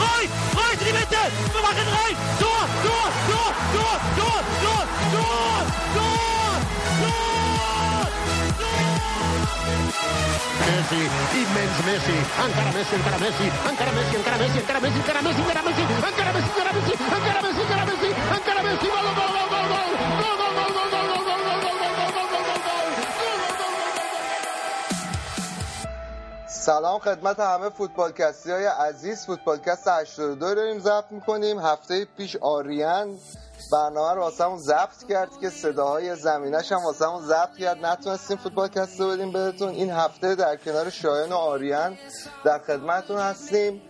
rein, rein in die Mitte, wir machen rein, Tor, Tor, Tor, Tor, Tor, Tor, Tor, Tor, Messi, immens Messi, encara Messi, encara Messi, encara Messi, encara Messi, encara Messi, encara Messi, encara Messi, encara Messi, encara Messi, encara Messi, encara Messi, encara Messi, gol, gol, gol, gol, gol, gol, gol, gol, gol, سلام خدمت همه فوتبالکستی های عزیز. فوتبالکست 82 داریم ضبط می‌کنیم. هفته پیش آریان برنامه رو واسه ضبط کرد که صداهای زمینش هم واسه همون ضبط کرد. نتونستیم فوتبالکست رو بدیم بهتون. این هفته در کنار شایان و آریان در خدمتتون هستیم.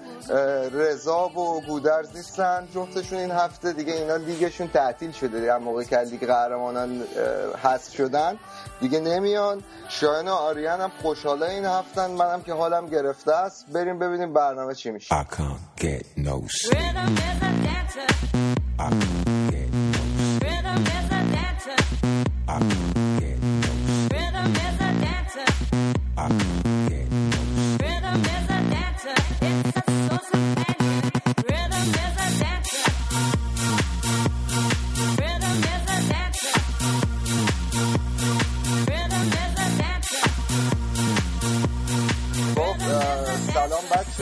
رضا و گودرز نیستن جفتشون این هفته. دیگه اینا لیگشون تعطیل شده. دیگه موقع که لیگ قهرمانان حذف شدن. دیگه نمیان. شایان و آریان هم خوشحاله این هفتن. منم که حالم گرفته است. بریم ببینیم برنامه چی میشه. I can't get no sleep.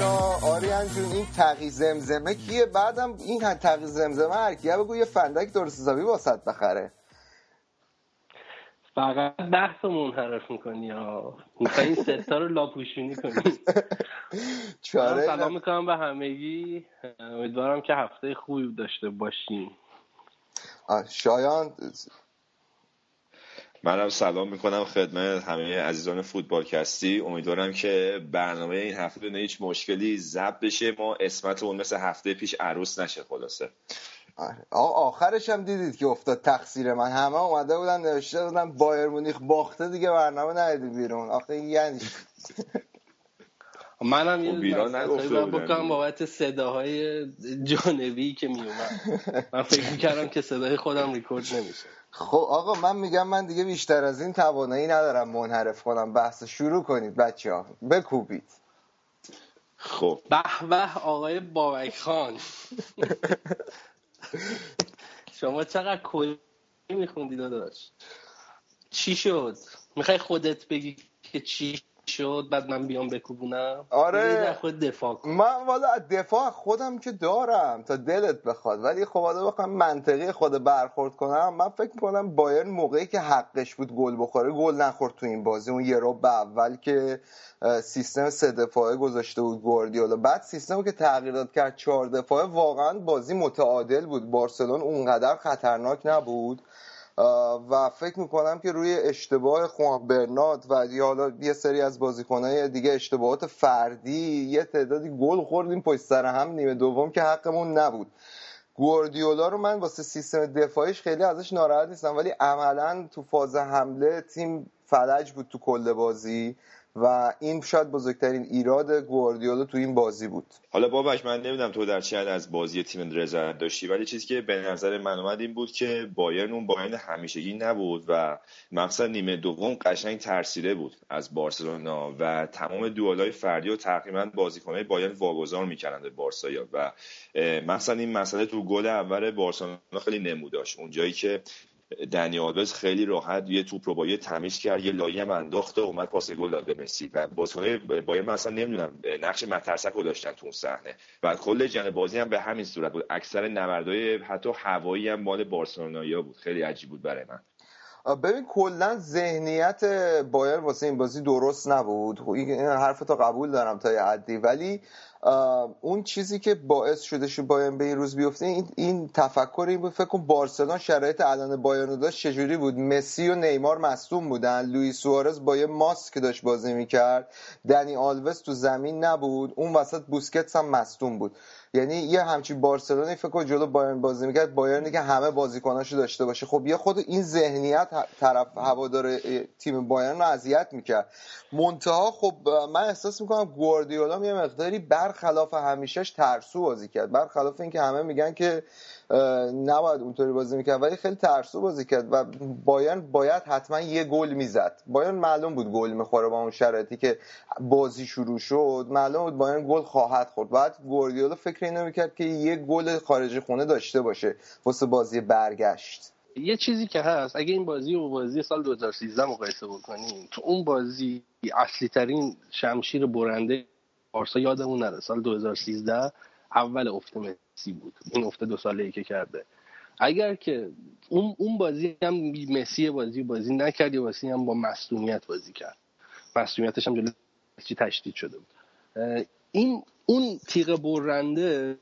آریان جون این تقی زمزمه کیه؟ بعدم این تقی زمزمه هر کیه؟ بگو یه فندک درست حسابی واسط بخره. فقط بحث منحرف می‌کنی می‌خوای این ستا رو لاپوشونی کنی. چاره سلام می‌کنم به همگی. امیدوارم که هفته خوبی داشته باشیم. شایان منم سلام می‌کنم خدمت همه عزیزان فوتبالکستی. امیدوارم که برنامه این هفته بدون هیچ مشکلی ضبط بشه. ما اسمت اون مثل هفته پیش عروس نشه خلاصه. آره. آخرش هم دیدید که افتاد تقصیر من. همه اومده بودن نوشته بودن بایر مونیخ باخته دیگه برنامه ندید بیرون. آخه یعنی. منم یه خب بیران نصیحتایی نگفته بکنم. بابت صداهای جانبی که میومد من فکر می‌کردم که صدای خودم ریکورد نمیشه. خب آقا من میگم من دیگه بیشتر از این توانایی ندارم منحرف کنم. بحث شروع کنید بچه ها بکوبید. خب. به به آقای بابک خان. شما چقدر کلی میخوندی داداش؟ چی شد؟ می‌خوای خودت بگی که چی شد بعد من بیام بکوبونم. آره. در خود دفاع کن. من والا از دفاع خودم که دارم تا دلت بخواد. ولی خب حالا بخوام منطقی خود برخورد کنم من فکر کنم بایرن موقعی که حقش بود گل بخوره گل نخورد تو این بازی. اون یه رو به اول که سیستم سه دفاعه گذاشته بود گواردیولا. بعد سیستم که تغییرات کرد چهار دفاعه واقعا بازی متعادل بود. بارسلون اونقدر خطرناک نبود. و فکر می‌کنم که روی اشتباه خوان برنات و حالا یه سری از بازیکنهای دیگه اشتباهات فردی یه تعدادی گل خوردیم پشت سر هم نیمه دوم که حقمون نبود. گواردیولا رو من واسه سیستم دفاعیش خیلی ازش ناراحت نیستم ولی عملا تو فاز حمله تیم فلج بود تو کل بازی. و این شاید بزرگترین ایراد گواردیولا تو این بازی بود. حالا بابک من نمی‌دونم تو در چه از بازی تیم رضایت داشتی ولی چیزی که به نظر من اومد این بود که بایرن اون بایرن همیشگی نبود و مخصوصا نیمه دوم قشنگ ترسیده بود از بارسلونا و تمام دوالای فردی و تقریبا بازیکنهای بایرن واگذار می‌کردن به بارسایا و مثلا این مسئله تو گل اول بارسلونا خیلی نموداش. اونجایی که دنی آلوز خیلی راحت یه توپ رو با یه تمیز کرد یه لایه هم انداخت و اومد پاس گل داد به مسی. و بازیکن‌های بایر مثلا نمی‌دونم نقش مترسک رو داشتن تو اون صحنه. و کل جنگ بازی هم به همین صورت بود. اکثر نبردهای حتی هوایی هم مال بارسلونایا بود. خیلی عجیب بود برای من. ببین کلا ذهنیت بایر واسه این بازی درست نبود. خب این حرف تا قبول دارم تا یه حدی. ولی اون چیزی که باعث شده شو بایرن به این روز بیفته این, این تفکر این بود فکر کن بارسلون شرایط الان بایرن رو داشت چجوری بود؟ مسی و نیمار مصدوم بودن لوئیس سوارز با یه ماسک داشت بازی می‌کرد دنی آلوس تو زمین نبود اون وسط بوسکتس هم مصدوم بود. یعنی یه همچین بارسلونی فکر کن جلو بایرن بازی می‌کرد بایرنی که همه بازیکناشو داشته باشه. خب یه خود این ذهنیت طرف هوادار تیم بایرن رو اذیت می‌کرد. منتها خب من احساس می‌کنم گواردیولا یه مقداری بر برخلاف همیشهش ترسو بازی کرد. برخلاف اینکه همه میگن که نباید اونطوری بازی می‌کرد ولی خیلی ترسو بازی کرد و بایرن باید حتما یه گل می‌زد. بایرن معلوم بود گل می‌خوره با اون شرایطی که بازی شروع شد. معلوم بود بایرن گل خواهد خورد. بعد گواردیولا فکر اینو می‌کرد که یه گل خارج خونه داشته باشه واسه بازی برگشت. یه چیزی که هست اگه این بازی و بازی سال 2013 مقایسه بکنیم تو اون بازی اصلی ترین شمشیر برنده بارسا یادمون نره. سال 2013 اول افت مسی بود. این افت دو ساله ای که کرده. اگر که اون اون بازی هم مسی بازی بازی نکرد یه بازی هم با مصونیت بازی کرد. مصونیتش هم جلوی تشدید شده بود. این اون تیغ برنده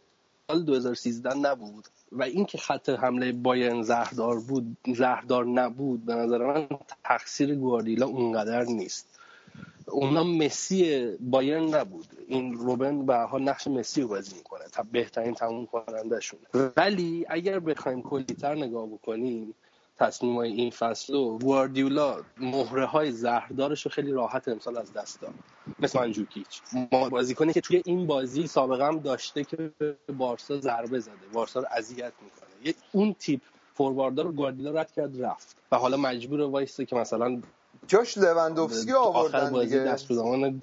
سال 2013 نبود و اینکه خط حمله بایرن زهردار بود زهردار نبود به نظر من تقصیر گواردیولا اونقدر نیست. اونا مسی بایرن نبود. این روبن به حال نقش مسی رو بازی می‌کنه. تا بهترین تموم کننده شونه ولی اگر بخوایم کلیتر نگاه بکنیم تصمیم های این فصل رو گواردیولا مهره های زهردارش رو خیلی راحت امسال از دست داد. مثل منجوکیچ ما بازیکنی که توی این بازی سابقه هم داشته که بارسا ضربه زده. بارسا رو اذیت می‌کنه. اون تیپ فورواردار رو گواردیولا رد کرد رفت. و حالا مجبور وایسته که مثلا جاش لوندوفسکی آخر آوردن بازی دیگه. دست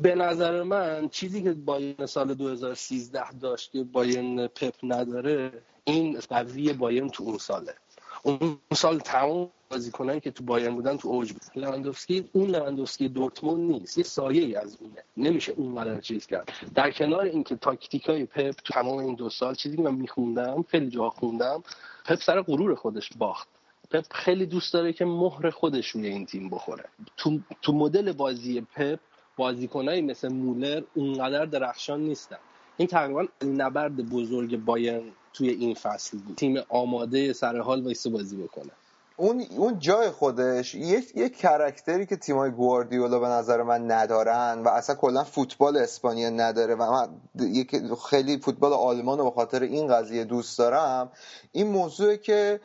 به نظر من چیزی که بایرن سال 2013 داشت که بایرن پپ نداره این قوی بایرن تو اون ساله. اون سال تمام بازیکنایی که تو بایرن بودن تو اوج بود. لواندوفسکی اون لواندوفسکی دورتموند نیست. یه سایه ای از اونه. نمیشه اون چیز کرد. در کنار اینکه تاکتیکای پپ تو تمام این دو سال چیزی که من میخوندم خیلی جا خوندم پپ سر غرور خودش باخت. پپ خیلی دوست داره که مهر خودش روی این تیم بخوره. تو, تو مدل بازی پپ بازیکنایی مثل مولر اونقدر درخشان نیستن. این تقریبا نبرد بزرگ بایرن توی این فصل بود. تیم آماده سر حال وایسه بازی بکنه. اون اون جای خودش یک یک کرکتری که تیمای گواردیولا به نظر من ندارن و اصلا کلا فوتبال اسپانیا نداره و من خیلی فوتبال آلمان رو به خاطر این قضیه دوست دارم. این موضوعه که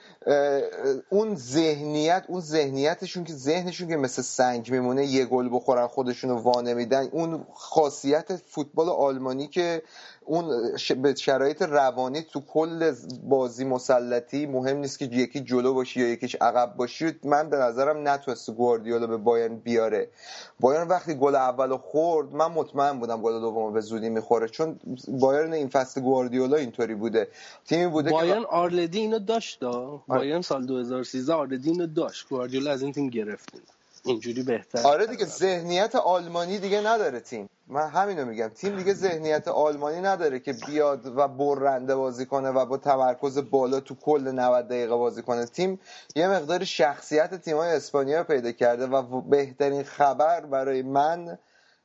اون ذهنیت اون ذهنیتشون که ذهنشون که مثل سنگ میمونه یه گل بخورن خودشون رو وانه اون خاصیت فوتبال آلمانی که اون شرایط روانی تو کل بازی مسلطی مهم نیست که یکی جلو باشی یا یکیش عقب باشی. من به نظرم نتونست گواردیولا به بایرن بیاره. بایرن وقتی گل اول خورد من مطمئن بودم گل دوم به زودی می‌خوره. چون بایرن این فصل گواردیولا اینطوری بوده. تیمی بوده بایرن که آرلدی اینو داشت دا. بایرن سال 2013 آرلدی اینو داشت. گواردیولا از این تیم گرفتین اینجوری بهتر. آره دیگه ذهنیت آلمانی دیگه نداره تیم. من همینو میگم تیم دیگه ذهنیت آلمانی نداره که بیاد و برنده بازی کنه و با تمرکز بالا تو کل 90 دقیقه بازی کنه. تیم یه مقدار شخصیت تیمای اسپانیا پیدا کرده و بهترین خبر برای من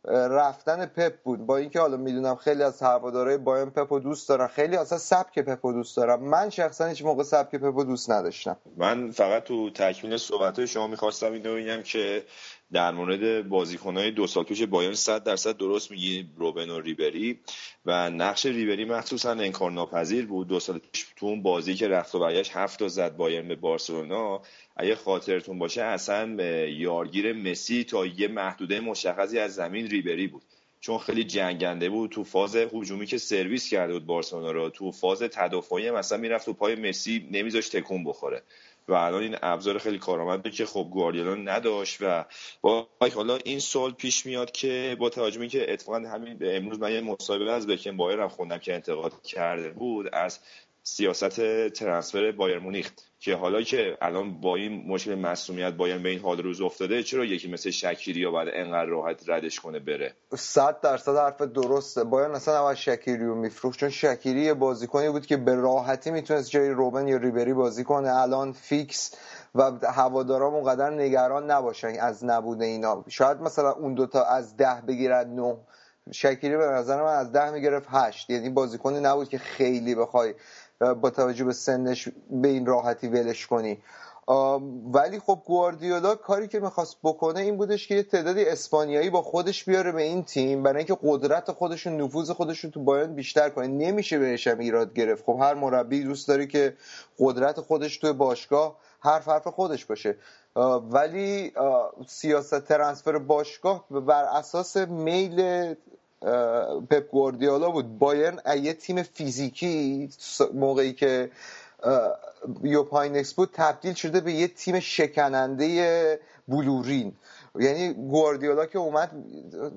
رفتن پپ بود. با اینکه حالا می‌دونم خیلی از هوادارهای بایرن پپ رو دوست دارن. خیلی اصلا سبک پپ رو دوست دارم. من شخصا هیچ موقع سبک پپ رو دوست نداشتم. من فقط تو تکمیل صحبت شما می‌خواستم این رو بگم که در مورد بازیکنهای دو سال پیش بایرن صد درصد درست میگی روبن و ریبری. و نقش ریبری مخصوصا انکارناپذیر بود. دو سال پیش تو اون بازی که رفت و برگشت هفت تا زد بایرن به بارسلونا. اگه خاطرتون باشه اصلا یارگیر مسی تا یه محدوده مشخصی از زمین ریبری بود. چون خیلی جنگنده بود. تو فاز هجومی که سرویس کرده بود بارسلونا رو تو فاز تدافعی مثلا می‌رفت تو پای مسی نمیذاش تکون بخوره. و الان این ابزار خیلی کارآمده که خب گواردیولا نداشت و با حالا این سال پیش میاد که با توجه اینکه اتفاقا همین امروز من یه مصاحبه از بکن بایر هم خوندم که انتقاد کرده بود از سیاست ترنسفر بایر مونیخ. که حالا که الان با این مشکل مسئولیت بایرن به این حال روز افتاده چرا یکی مثل شکیری یا باید انقدر راحت ردش کنه بره؟ صد درصد حرف درسته. بایرن اصلا نباید شکیری رو میفروخت چون شکیری یه بازیکنی بود که به راحتی می‌تونست جای روبن یا ریبری بازی کنه. الان فیکس و هوادارام اونقدر نگران نباشن از نبود اینا. شاید مثلا اون دوتا از ده بگیرد نه. شکیری به نظر من از ده می‌گرفت هشت. یعنی بازیکنی نبود که خیلی بخوای با توجه به سنش به این راحتی ولش کنی. ولی خب گواردیولا کاری که می‌خواست بکنه این بودش که یه تعدادی اسپانیایی با خودش بیاره به این تیم برای اینکه قدرت خودشون نفوذ خودشون تو بایرن بیشتر کنه. نمیشه بهش هم ایراد گرفت. خب هر مربی دوست داره که قدرت خودش توی باشگاه حرف حرف خودش باشه. ولی سیاست transfer باشگاه بر اساس میل پپ گواردیولا بود. بایرن یه تیم فیزیکی موقعی که یوپ هاینکس بود تبدیل شده به یه تیم شکننده بلورین. یعنی گواردیولا که اومد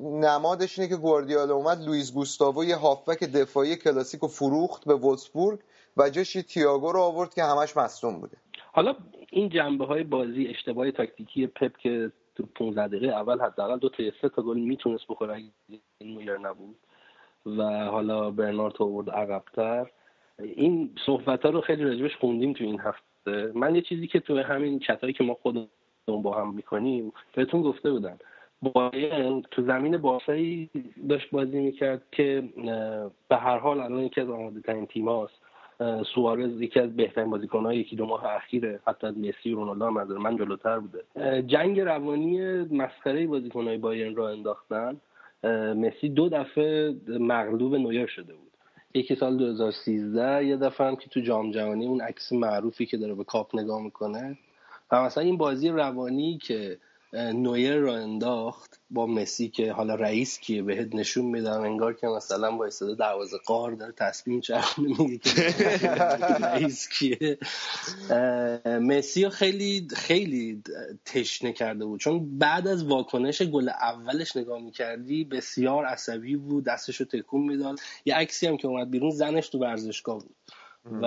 نمادش اینه که گواردیولا اومد لوئیس گوستاوو یه هافبک دفاعی کلاسیک و فروخت به وولسبورگ و جاش تییاگو رو آورد که همش مصدوم بوده. حالا این جنبه های بازی اشتباه تاکتیکی پپ که تو 15 دقیقه اول حداقل دو تا سه تا گل می‌تونست بخوره این نویر نبود. و حالا برنارد آورد عقبتر. این صحبت ها رو خیلی راجبش خوندیم تو این هفته. من یه چیزی که تو همین چتایی که ما خودمون با هم می‌کنیم بهتون گفته بودم. بایرن تو زمین بارسایی داشت بازی می‌کرد که به هر حال الان یکی از آماده ترین تیم هاست سوارز یکی از بهترین بازیکن‌های یکی دو ماه اخیره. حتی مسی و رونالدو هم من جلوتر بوده. جنگ روانی مسخره بازیکن‌های بایرن را انداختن. مسی دو دفعه مغلوب نویر شده بود. یکی سال 2013 یه دفعه هم که تو جام جهانی اون عکس معروفی که داره به کاپ نگاه می‌کنه. و مثلا این بازی روانی که نویر را انداخت با مسی که حالا رئیس کیه بهت نشون میدم. انگار که مثلا با استعداد دروازه قار داره تصمیم چرخونه میگه که رئیس کیه. مسی رو خیلی خیلی تشنه کرده بود. چون بعد از واکنش گل اولش نگاه می‌کردی بسیار عصبی بود دستش رو تکون می‌داد. یه عکسی هم که اومد بیرون زنش تو ورزشگاه بود. و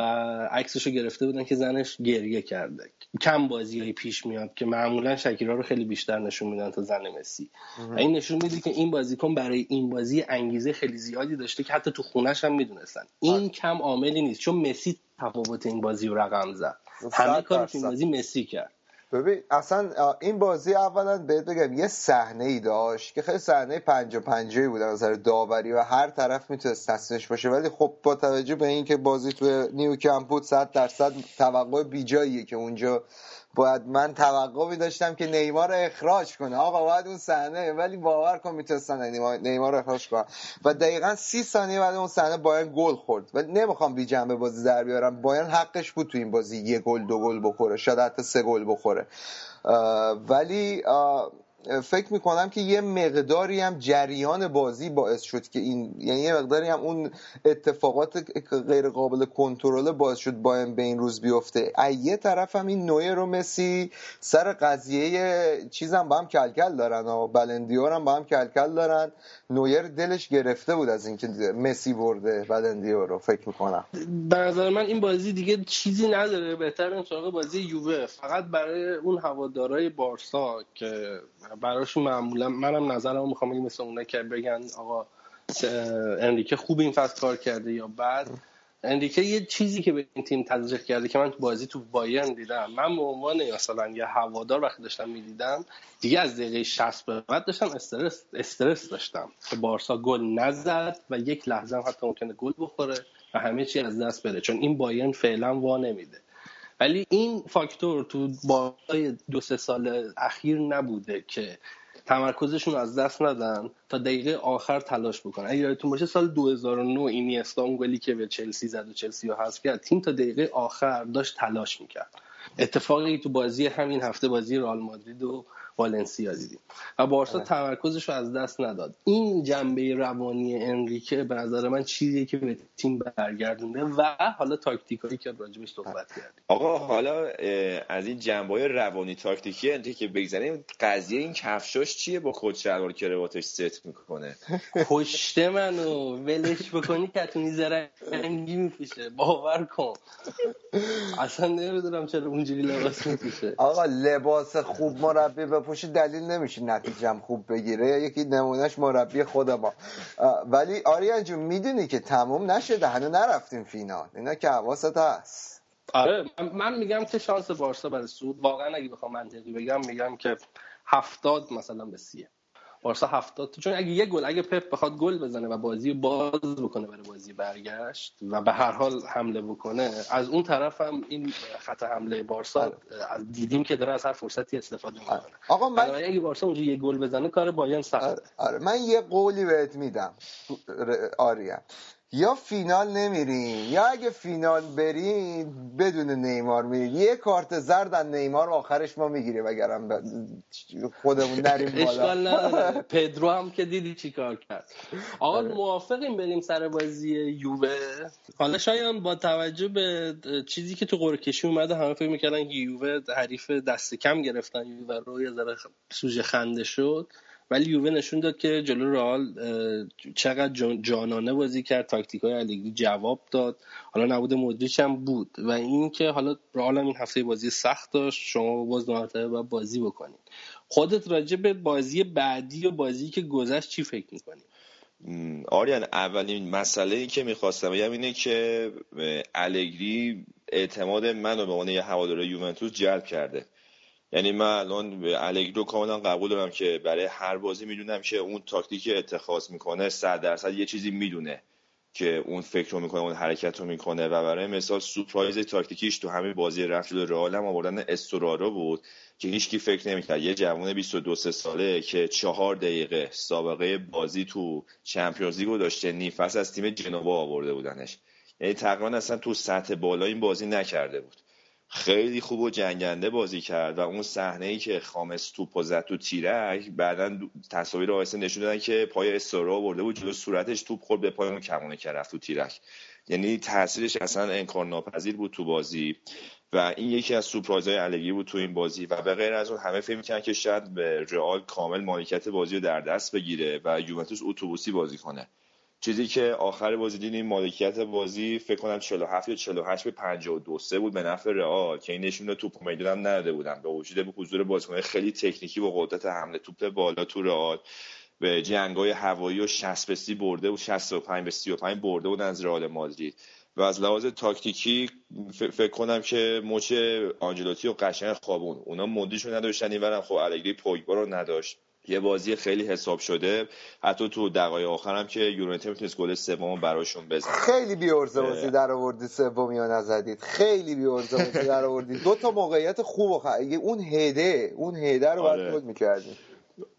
عکسش رو گرفته بودن که زنش گریه کرده. کم بازی پیش میاد که معمولا شکیرا رو خیلی بیشتر نشون میدن تا زن مسی. و این نشون میده که این بازیکن برای این بازی انگیزه خیلی زیادی داشته که حتی تو خونش هم می‌دونستن. این کم عاملی نیست چون مسی تفاوت این بازی رو رقم زد. همه کار این. بازی مسی کرد. ببین اصلا این بازی اولا بهت بگم یه صحنه ای داشت که خیلی صحنه پنجا پنجایی بود از نظر داوری و هر طرف می‌تونست تصمیمش باشه. ولی خب با توجه به اینکه بازی تو نیوکمپ بود صد درصد توقع بیجاییه که اونجا باید من توقع می داشتم که نیمار رو اخراج کنه. آقا باید اون صحنه ولی باور کن می‌تونستن نیمار رو اخراج کنن. و دقیقا سی ثانیه بعد اون صحنه بایرن گل خورد. ولی نمی‌خوام بی جنبه بازی در بیارم. بایرن حقش بود تو این بازی یه گل دو گل بخوره. شاید حتی سه گل بخوره. ولی فکر می‌کنم که یه مقداری هم جریان بازی باعث شد که این یعنی یه مقداری هم اون اتفاقات غیر قابل کنترل باعث شد باین به این روز بیفته. یه طرف هم این نویر و مسی سر قضیه چیزم با هم کلکل دارن و بلندیور هم با هم کلکل دارن. نویر دلش گرفته بود از اینکه مسی برده بلندیور رو فکر می‌کنم. به من این بازی دیگه چیزی نداره. بهتر این بازی یووه. فقط برای اون هوادارای بارسا که براشون معمولا منم نظرم می‌خوام بگم مثل اونا که بگن آقا انریکه خوب این فصل کار کرده یا بعد انریکه یه چیزی که به این تیم تزریق کرده که من تو بازی تو بایرن دیدم. من به عنوان مثلا یه هوادار وقتی داشتم می‌دیدم دیگه از دقیقه 60 به بعد داشتم استرس استرس داشتم. که بارسا گل نزد و یک لحظه هم حتی ممکنه گل بخوره و همه چی از دست بره. چون این بایرن فعلا وا نمیده. ولی این فاکتور تو بازی دو سه سال اخیر نبوده که تمرکزشون از دست ندن تا دقیقه آخر تلاش بکنن. اگه یادتون باشه سال 2009 اینیستا اون که به چلسی زد و چلسی رو حذف کرد تیم تا دقیقه آخر داشت تلاش می‌کرد. اتفاقی تو بازی همین هفته بازی رئال مادرید و والنسیا دیدیم. و بارسا تمرکزش رو از دست نداد. این جنبه روانی انریکه به نظر من چیزیه که به تیم برگردونده و حالا تاکتیکایی که راجبش صحبت کردیم. آقا حالا از این جنبه های روانی تاکتیکی انتی که بگذاریم قضیه این کفشاش چیه با خود شلوار کرواتش ست می‌کنه؟ کشته منو ولش بکنی کتونی زرنگی میپوشه باور کن. اصلا نمی‌دونم چرا اونجوری لباس میپوشه آقا لباس خوب مربی بپوشی دلیل نمیشه نتیجم خوب بگیره. یکی نمونهش مربی خود ما. ولی آریان جون می‌دونی که تموم نشده. هنوز نرفتیم فینال. اینا که حواست هست. آره من- میگم که شانس بارسا برای صعود واقعا اگه بخوام منطقی بگم میگم که هفتاد مثلا به سیه. بارسا هفتاد چون اگه یه گل اگه پپ بخواد گل بزنه و بازی باز بکنه برای بازی برگشت و به هر حال حمله بکنه از اون طرف هم این خط حمله بارسا از دیدیم که داره از هر فرصتی استفاده می‌کنه. آقا من اگه بارسا اونجا یه گل بزنه کار بایرن سخته. آره, آره. من یه قولی بهت میدم آریان یا فینال نمیرین یا اگه فینال برین بدون نیمار میرین. یه کارت زرد از نیمار آخرش ما می‌گیریم اگرم ب... خودمون نریم بالا. اشکال نداره. پدرو هم که دیدی چی کار کرد. آقا موافقیم بریم سر بازی یووه؟ حالا شاید با توجه به چیزی که تو قرعه کشی اومده همه فکر می‌کردن که یووه حریف دست کم گرفتن. یووه رو یه ذره سوژه خنده شد. ولی یووه نشون داد که جلو رئال چقدر جان- جانانه بازی کرد تاکتیک های الگری جواب داد. حالا نبود مدریچ هم بود و این که حالا رئال هم این هفته بازی سخت داشت. شما باز مرتبه باید بازی بکنید. خودت راجع به بازی بعدی و بازی که گذشت چی فکر می‌کنی؟ آریان اولین مسئله ای که می‌خواستم بگم اینه که الگری اعتماد منو به عنوان یه هوادار یوونتوس جلب کرده. یعنی من الان به الگری رو کاملا قبول دارم که برای هر بازی می‌دونم که اون تاکتیک اتخاذ می‌کنه صد درصد یه چیزی می‌دونه که اون فکر رو می‌کنه اون حرکت رو می‌کنه. و برای مثال سورپرایز تاکتیکیش تو همین بازی رفت جلوی رئال هم آوردن استورارو بود که هیچکی فکر نمی‌کرد. یه جوان 22 سه ساله که چهار دقیقه سابقه بازی تو چمپیونز لیگو داشته نیم فصل از تیم جنوا آورده بودنش. یعنی تقریبا اصلا تو سطح بالا این بازی نکرده بود. خیلی خوب و جنگنده بازی کرد و اون صحنه ای که خامس توپ و زد تو تیرک بعدا تصاویر آیسته نشون دادن که پای استورا آورده بود جلو صورتش توپ خورد به پای اون کمونه که رفت تو تیرک. یعنی تاثیرش اصلا انکار ناپذیر بود تو بازی و این یکی از سورپرایزهای الگری بود تو این بازی و به غیر از اون همه فکر می‌کردن که شاید به رئال کامل مالکیت بازی رو در دست بگیره و یوونتوس اتوبوسی بازی کنه. چیزی که آخر بازی دیدیم مالکیت بازی فکر کنم 47 یا 48 به 52 سه بود به نفع رئال که این نشون توپ میدون هم نداده بودن. به وجود به حضور بازیکن خیلی تکنیکی با قدرت حمله توپ بالا تو رئال به جنگای هوایی و 60 به 30 برده بود 65 به 35 برده بود از رئال مادرید. و از لحاظ تاکتیکی فکر کنم که مچ آنجلوتی و قشنگ خوابون. اونا مدیشو نداشتن اینورم خب الگری پوگبا رو نداشت. یه بازی خیلی حساب شده. حتی تو دقایق آخر هم که یورنتیم می‌تونست گل سوم براشون بزنه. خیلی بی بازی در آوردی سومی ها نزدید. خیلی بی بازی در آوردی. دو تا موقعیت خوب خ... اون هده اون هده رو باید آره. گل می‌کردیم.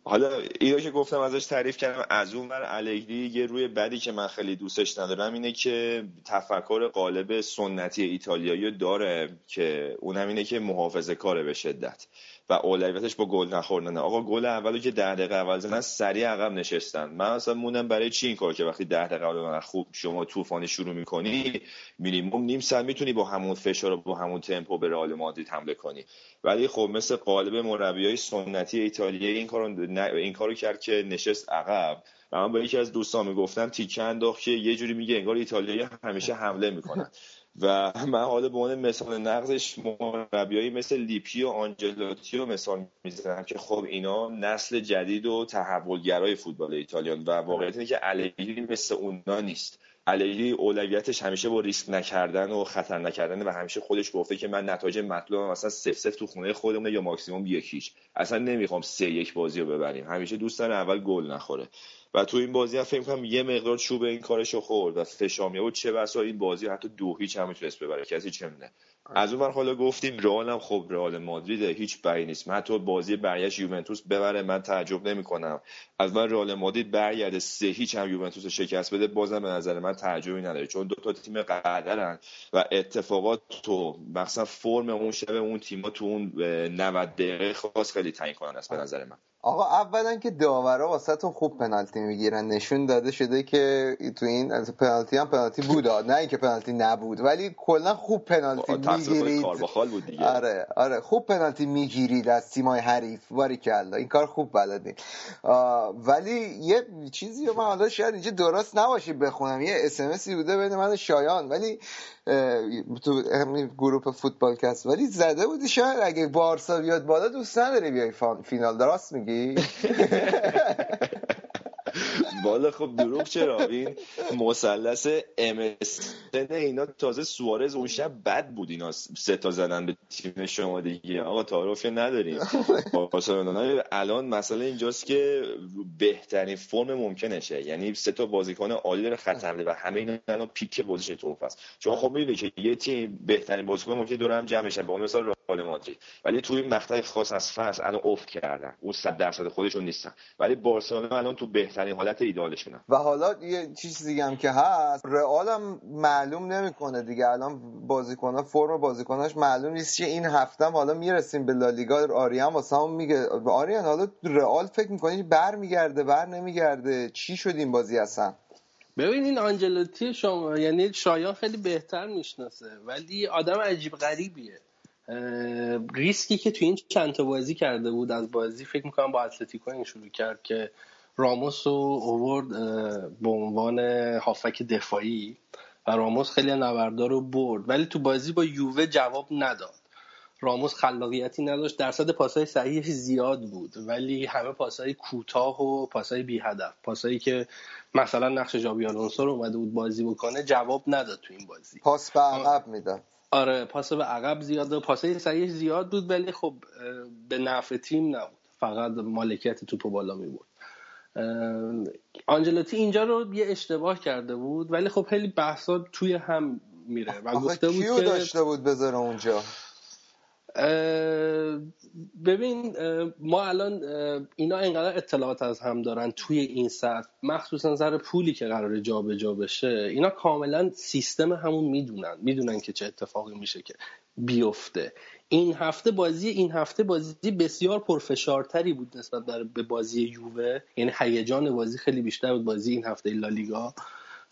حالا اینو که گفتم ازش تعریف کردم از اون ور الگری یه روی بدی که من خیلی دوستش ندارم اینه که تفکر قالب سنتی ایتالیایی رو داره که اونم اینه که محافظه کاره به شدت. و اولویتش با گل نخوردن آقا گل اولو که ده دقیقه اول زدن سریع عقب نشستن. من اصلا موندم برای چی این کار که وقتی ده دقیقه اول خوب شما طوفانی شروع می‌کنی مینیمم نیم ساعت می‌تونی با همون فشار و با همون تمپو به رئال مادرید حمله کنی. ولی خب مثل قالب مربیای سنتی ایتالیایی این کارو نه- این کارو کرد که نشست عقب. و من با یکی از دوستان می‌گفتم تیکه انداخت که یه جوری میگه انگار ایتالیایی همیشه حمله می‌کنن. و من حالا به عنوان مثال نقضش مربیایی مثل لیپی و آنجلوتی رو مثال می‌زنم که خب اینا نسل جدید و تحولگرای فوتبال ایتالیان و واقعیت اینه که الگری مثل اونا نیست. الگری اولویتش همیشه با ریسک نکردن و خطر نکردن و همیشه خودش گفته که من نتایج مطلوبم مثلا سف سف تو خونه خودمون یا ماکسیموم یکیش اصلا نمی‌خوام سه یک بازی رو ببریم. همیشه دوست داره اول گل نخوره. و تو این بازی هم فکر کنم یه مقدار چوب این کارشو خورد و فشامیه و چه بسا این بازی حتی دو هیچ هم می‌تونست ببره کسی چه می‌دونه. از اون حالا گفتیم رئال هم خب رئال مادرید هیچ بری نیست. من حتی بازی برگشت یوونتوس ببره من تعجب نمی‌کنم. از من رئال مادرید برگرده سه هیچ هم یوونتوس شکست بده بازم به نظر من تعجبی نداره. چون دو تا تیم قدرن و اتفاقات تو مثلا فرم اون شب اون تیم‌ها تو اون اه، 90 دقیقه خاص خیلی تعیین کننده است به نظر من. آقا اولا که داورا واسهتون خوب پنالتی می‌گیرن. نشون داده شده که تو این از پنالتی هم پنالتی بود. نه اینکه پنالتی نبود ولی کلا خوب پنالتی می‌گیرید. کارواخال بود دیگه. آره آره خوب پنالتی می‌گیرید از تیمای حریف. باریکلا این کار خوب بلدین ولی یه چیزی رو من حالا شاید اینجا درست نباشه بخونم. یه اسمسی بوده بین من شایان. ولی تو همین گروه فوتبال کست ولی زده بودی شاید اگه بارسا بیاد بالا دوست نداری بیای فینال. درست میگی؟ والا خب دروغ چرا؟ این مثلث ام سن اینا تازه سوارز اون شب بد بود. اینا سه تا زدن به تیم شما دیگه. آقا تعارف که نداریم. الان مسئله اینجاست که بهترین فرم ممکنشه. یعنی سه تا بازیکن عالی داره خط حمله و همه اینا الان پیک بازیش تو است شما خب می‌بینید که یه تیم بهترین بازیکن ممکن دور هم جمع بشن به عنوان مثال رئال مادرید. ولی توی مقطع خاص از فصل الان افت کردن. اون 100 درصد خودشون نیستن. ولی بارسلونا الان تو بهترین حالت ایدالشونن و حالا یه چیز دیگه هم که هست رئال هم معلوم نمی‌کنه دیگه. الان بازیکن‌ها فرم بازیکناش معلوم نیست که این هفته هم حالا می‌رسیم به لالیگا. آریان واسه هم میگه آریان حالا رئال فکر می‌کنی بر میگرده بر نمیگرده؟ چی شد این بازی اصلا؟ ببین این آنجلوتی شما یعنی شایان خیلی بهتر می‌شناسه ولی آدم عجیب غریبیه. ریسکی که تو این چند تا بازی کرده بود از بازی فکر می‌کنم با اتلتیکو این شروع کرد که راموس رو اوورد به عنوان هافک دفاعی و راموس خیلی نوردار رو برد. ولی تو بازی با یووه جواب نداد. راموس خلاقیتی نداشت. درصد پاسهای صحیحش زیاد بود. ولی همه پاسهای کوتاه و پاسهای بی هدف پاسهایی که مثلا نقش جابی آلونسو رو اومده بود بازی بکنه جواب نداد تو این بازی. پاس به عقب میدن آره پاس به عقب زیاد و پاسهای صحیح زیاد بود ولی خب به نفع تیم نبود. فقط مالکیت توپو بالا می برد آنجلوتی اینجا رو یه اشتباه کرده بود ولی خب خیلی بحثا توی هم میره و گفته بود کیو که داشته بود بذاره اونجا؟ اه، ببین اه، ما الان اینا انقدر اطلاعات از هم دارن توی این سطح مخصوصا سر پولی که قراره جابجا بشه اینا کاملا سیستم همون می‌دونن می‌دونن که چه اتفاقی میشه که بیفته. این هفته بازی این هفته بازی بسیار پرفشارتری بود نسبت در به بازی یووه. یعنی هیجان بازی خیلی بیشتر بود بازی این هفته لالیگا.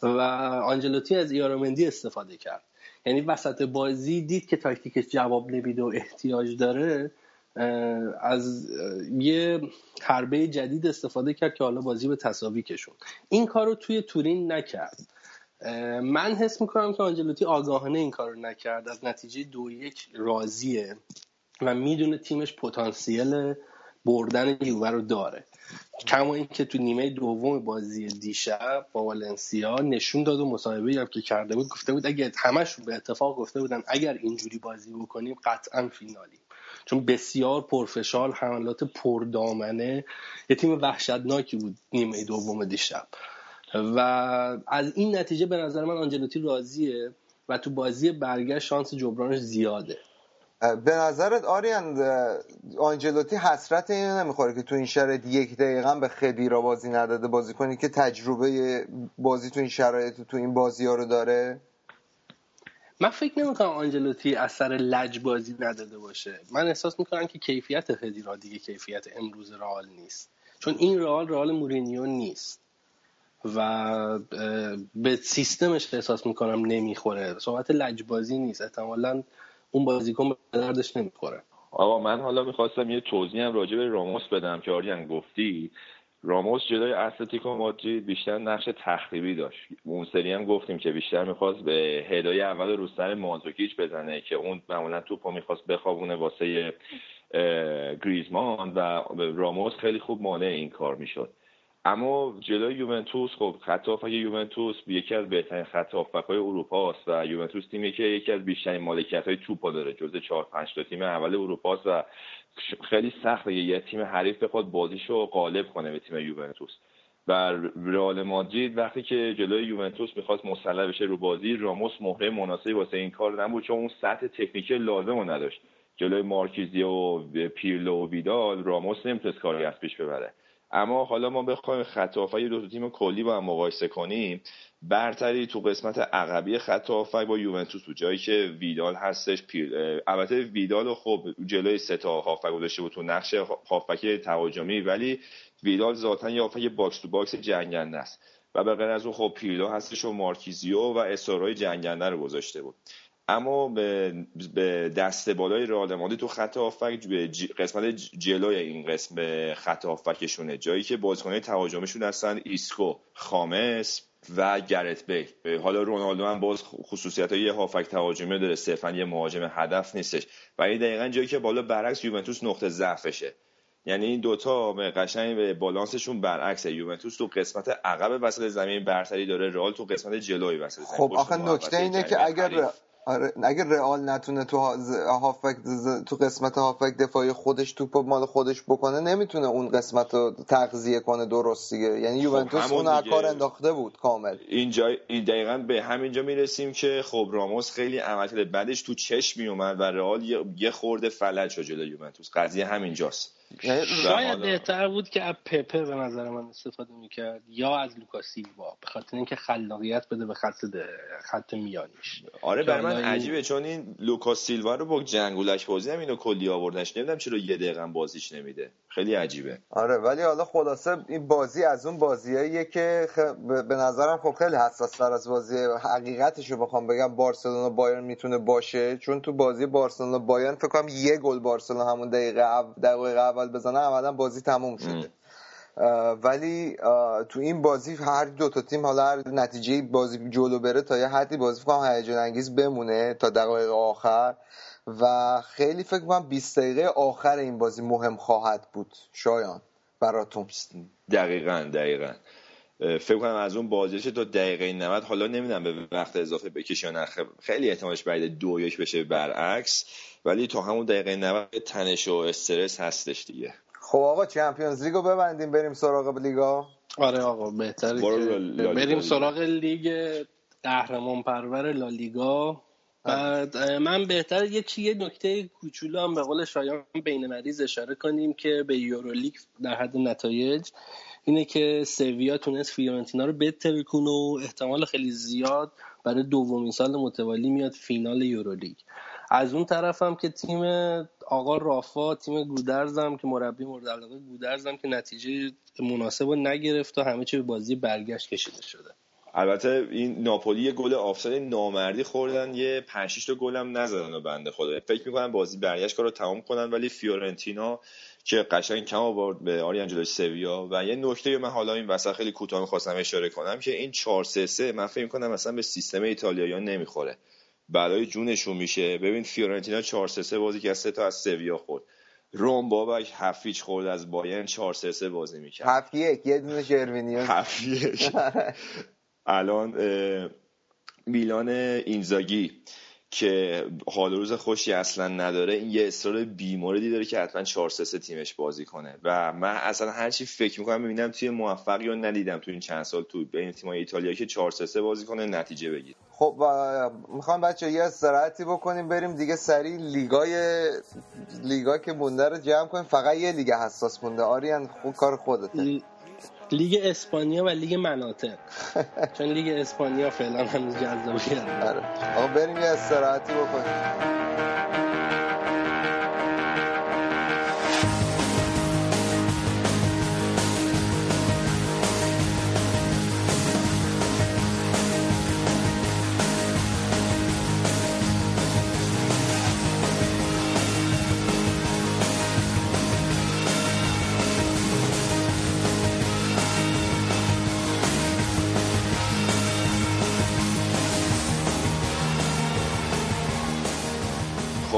و آنجلوتی از ایارامندی استفاده کرد. یعنی وسط بازی دید که تاکتیکش جواب نمیده و احتیاج داره از یه حربه جدید استفاده کرد که حالا بازی به تساوی کشون این کار رو توی تورین نکرد. من حس می‌کنم که آنجلوتی آگاهانه این کار رو نکرد. از نتیجه دو یک راضیه و می‌دونه تیمش پتانسیل بردن یووه رو داره. کما اینکه تو نیمه دوم بازی دیشب با والنسیا نشون داد و مصاحبه هم که کرده بود گفته بود اگه همشون به اتفاق گفته بودن اگر اینجوری بازی بکنیم قطعا فینالیم چون بسیار پرفشار حملات پردامنه. یه تیم وحشتناکی بود نیمه دوم دیشب. و از این نتیجه به نظر من آنجلوتی راضیه و تو بازی برگشت شانس جبرانش زیاده. به نظرت آریان آنجلوتی حسرت اینو نمی‌خوره که تو این شرایط یک دقیقه هم به خدیرا بازی نداده بازی کنی که تجربه بازی تو این شرایط تو این بازی ها رو داره؟ من فکر نمی‌کنم آنجلوتی اثر لج بازی نداده باشه. من احساس می‌کنم که کیفیت خدیرا دیگه کیفیت امروز رئال نیست. چون این رئال رئال مورینیو نیست. و به سیستمش احساس می‌کنم نمی‌خوره. صحبت لجبازی نیست. احتمالا اون بازیکن به دردش نمی‌خوره. آقا من حالا می‌خواستم یه توضیح هم راجع به راموس بدم که آریان گفتی. راموس جلوی اتلتیکو مادرید بیشتر نقش تخریبی داشت. اون سری هم گفتیم که بیشتر می‌خواست به هدای اول رو سر مانزوکیچ بزنه که اون معمولا توپو می‌خواست بخوابونه واسه گریزمان و راموس خیلی خوب مانع این کار می‌شد. اما جلوی یوونتوس خب خط یوونتوس یکی از بهترین خط هافک‌های اروپا است و یوونتوس تیمی که یکی از بیشترین مالکیت‌های توپو داره جزو چهار پنج تا تیم اول اروپا است و خیلی سخته یه تیم حریف بخواد بازیشو غالب کنه به تیم یوونتوس. و رئال مادرید وقتی که جلوی یوونتوس می‌خواست مسلح بشه رو بازی راموس مهره مناسبی واسه این کار نبود چون اون سطح تکنیکی لازم رو نداشت. جلوی مارکیزی و پیرلو و ویدال راموس نمی‌تونست کاری از پیش ببره. اما حالا ما بخوایم خط هافک دو تیم کلی با هم مقایسه کنیم. برتری تو قسمت عقبی خط هافک با یوونتوس بود جایی که ویدال هستش. پیر البته ویدال خب جلوی سه تا هافک گذاشته بود تو نقش هافبک تهاجمی ولی ویدال ذاتا یه هافبک box to box جنگنده است. و به غیر از اون خب پیرلو هستش و مارکیزیو و اسارای جنگنده رو گذاشته بود. اما به, دست بالای رئال مادرید تو خط هافبک به قسمت جلوی این قسم خط هافبکشونه. جایی که بازیکن‌های تهاجمیشون هستن ایسکو خامس و گرت بیل. حالا رونالدو هم باز خصوصیت های هافبک تهاجمی داره. صرفا یه مهاجم هدف نیستش. و این دقیقا جایی که بالا برعکس یوونتوس نقطه ضعفشه. یعنی این دوتا قشنگ به بالانسشون برعکس یوونتوس تو قسمت عقب وسط زمین برتری داره. رئال تو قسمت جلوی وسط زمین. خب آخه نکته اینه که اگر. آره اگر رئال نتونه تو ها- ز- هافبک ز- تو قسمت هافبک دفاعی خودش توپ مال خودش بکنه نمی‌تونه اون قسمت رو تغذیه کنه درست دیگه. یعنی یوونتوس خب، همون اون. کار انداخته بود کامل. اینجا این دقیقا به همینجا می‌رسیم که خب راموس خیلی عملکرد بعدش تو چشم میومد و رئال یه, خورده فلج شد جلوی یوونتوس. قضیه همینجاست. شاید حالا- بهتر بود که از پپه به نظر من استفاده می‌کرد یا از لوکا سیلوا به خاطر اینکه خلاقیت بده به خط ده- خط میانیش. آره برای من عجیبه چون این لوکاس سیلوا رو با جنگولک بازی هم اینو کلی آوردنش نمی‌دونم چرا یه دقیقه بازیش نمیده. خیلی عجیبه. آره ولی حالا خلاصه این بازی از اون بازیاییه که خ... به- نظرم خب خیلی حساس تر از بازی حقیقتش رو بخوام بگم بارسلونا بایرن می‌تونه باشه. چون تو بازی بارسلونا بایرن فکر کنم یه گل بارسلونا همون دقیقه او... دقیقه اول بزنه عملا بازی تموم شده. اه، ولی تو این بازی هر دو تا تیم حالا هر نتیجه بازی جلو بره تا یه حدی بازی فکر کنم هیجان انگیز بمونه تا دقایق آخر. و خیلی فکر کنم 20 دقیقه آخر این بازی مهم خواهد بود. شایان براتون. دقیقا دقیقا. فکر کنم از اون بازیش تا دقیقه 90 حالا نمی‌دونم به وقت اضافه بکشه یا نه خ- خیلی احتمالش بعید دو یک بشه برعکس ولی تا همون دقیقه 90 تنش و استرس هستش دیگه. خب آقا چمپیونز لیگو ببندیم بریم سراغ لیگا. آره آقا بهتره بریم. سراغ لیگ قهرمان پرور لالیگا. بعد اه، من بهتر یه چی یه نکته کوچولو هم به قول شایان بین مریض اشاره کنیم که به یورولیگ در حد نتایج اینه که سویا تونست فیورنتینا رو بترکونه و احتمال خیلی زیاد برای دومین سال متوالی میاد فینال یورولیگ. از اون طرف هم که تیم آقا رافا تیم گودرزم که مربی مورد علاقه گودرزم که نتیجه مناسب رو نگرفت و همه چی به بازی برگشت کشیده شده. البته این ناپولی یه گل آفساید نامردی خوردن یه 5 6 تا گل هم نزدن و بنده خدا. فکر می‌کنم بازی برگشت کارو تمام کنن ولی فیورنتینا که قشنگ کم آورد به آریان جلوی سویا. و یه نکته من حالا این وسط خیلی کوتاه می‌خواستم اشاره کنم که این 4 3 3 من فکر می‌کنم مثلا به سیستم ایتالیاییان نمی‌خوره. برای جونشون میشه. ببین فیورنتینا 4 3 3 بازی که از سه تا از سویا خورد. روم بابک هفیچ خورد از بایرن 4 3 3 بازی می‌کرد. هفت یک یه دونه شروینیو هفت یک. الان میلان اینزاگی که حال روز خوشی اصلا نداره این یه اصرار بیموردی داره که حتما 4 3 3 تیمش بازی کنه. و من اصلا هر چی فکر می‌کنم ببینم توی موفقی رو ندیدم تو این چند سال تو بین تیم‌های ایتالیا که 4 3 3 بازی کنه نتیجه بگیر خب می‌خوام بچه یه استراحتی بکنیم بریم دیگه سریع لیگای لیگا که مونده رو جمع کنیم. فقط یه لیگ حساس مونده. آریان خوب کار خودته. لیگ اسپانیا و لیگ مناطق چون لیگ اسپانیا فعلا هنوز جذابیت نداره. آره. آقا بریم یه استراحتی بکنیم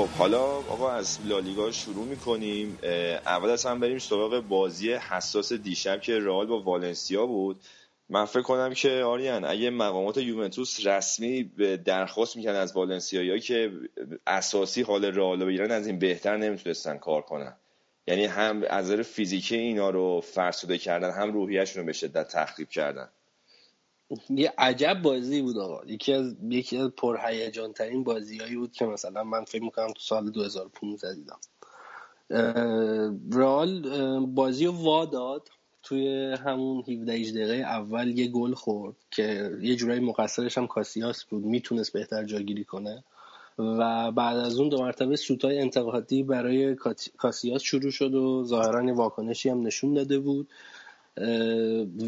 خب حالا آقا از لالیگا شروع می‌کنیم. اول از هم بریم سراغ بازی حساس دیشب که رئال با والنسیا بود. من فکر کنم که آریان اگه مقامات یوونتوس رسمی به درخواست می‌کنن از والنسیا که اساسی حال رئال بگیرن از این بهتر نمی‌تونستن کار کنن. یعنی هم از نظر فیزیکی اینا رو فرسوده کردن هم روحیهشون رو به شدت تخریب کردن. یه عجب بازی بود آقا. یکی از یکی از پرهیجان ترین بازیهایی بود که مثلا من فکر می‌کنم تو سال 2015 دیدم. رئال بازی رو وا داد. توی همون 17 18 دقیقه اول یه گل خورد که یه جورایی مقصرش هم کاسیاس بود. می‌تونست بهتر جاگیری کنه. و بعد از اون دو مرتبه سوتای انتقادی برای کاسیاس شروع شد و ظاهرا واکنشی هم نشون داده بود.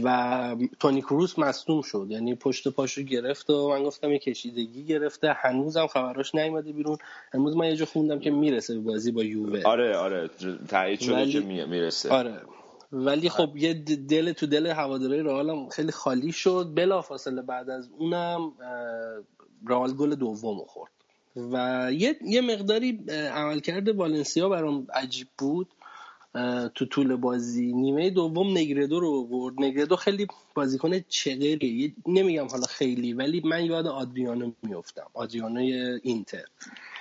و تونی کروس مصدوم شد. یعنی پشت پاشو گرفت و من گفتم یه کشیدگی گرفته. هنوزم خبراش نیومده بیرون. امروز من یه جا خوندم که می‌رسه به بازی با یووه. آره آره. تایید شده ولی- که می- می‌رسه. آره. ولی خب یه د- دل تو دل هواداره رئال هم خیلی خالی شد. بلافاصله بعد از اونم رئال گل دوم خورد. و یه, یه مقداری عملکرد والنسیا برام عجیب بود. تو طول بازی نیمه دوم نگردو رو آورد. نگردو خیلی بازیکن چغریه. نمیگم حالا خیلی ولی من یاد آدریانو میفتم آدریانو اینتر.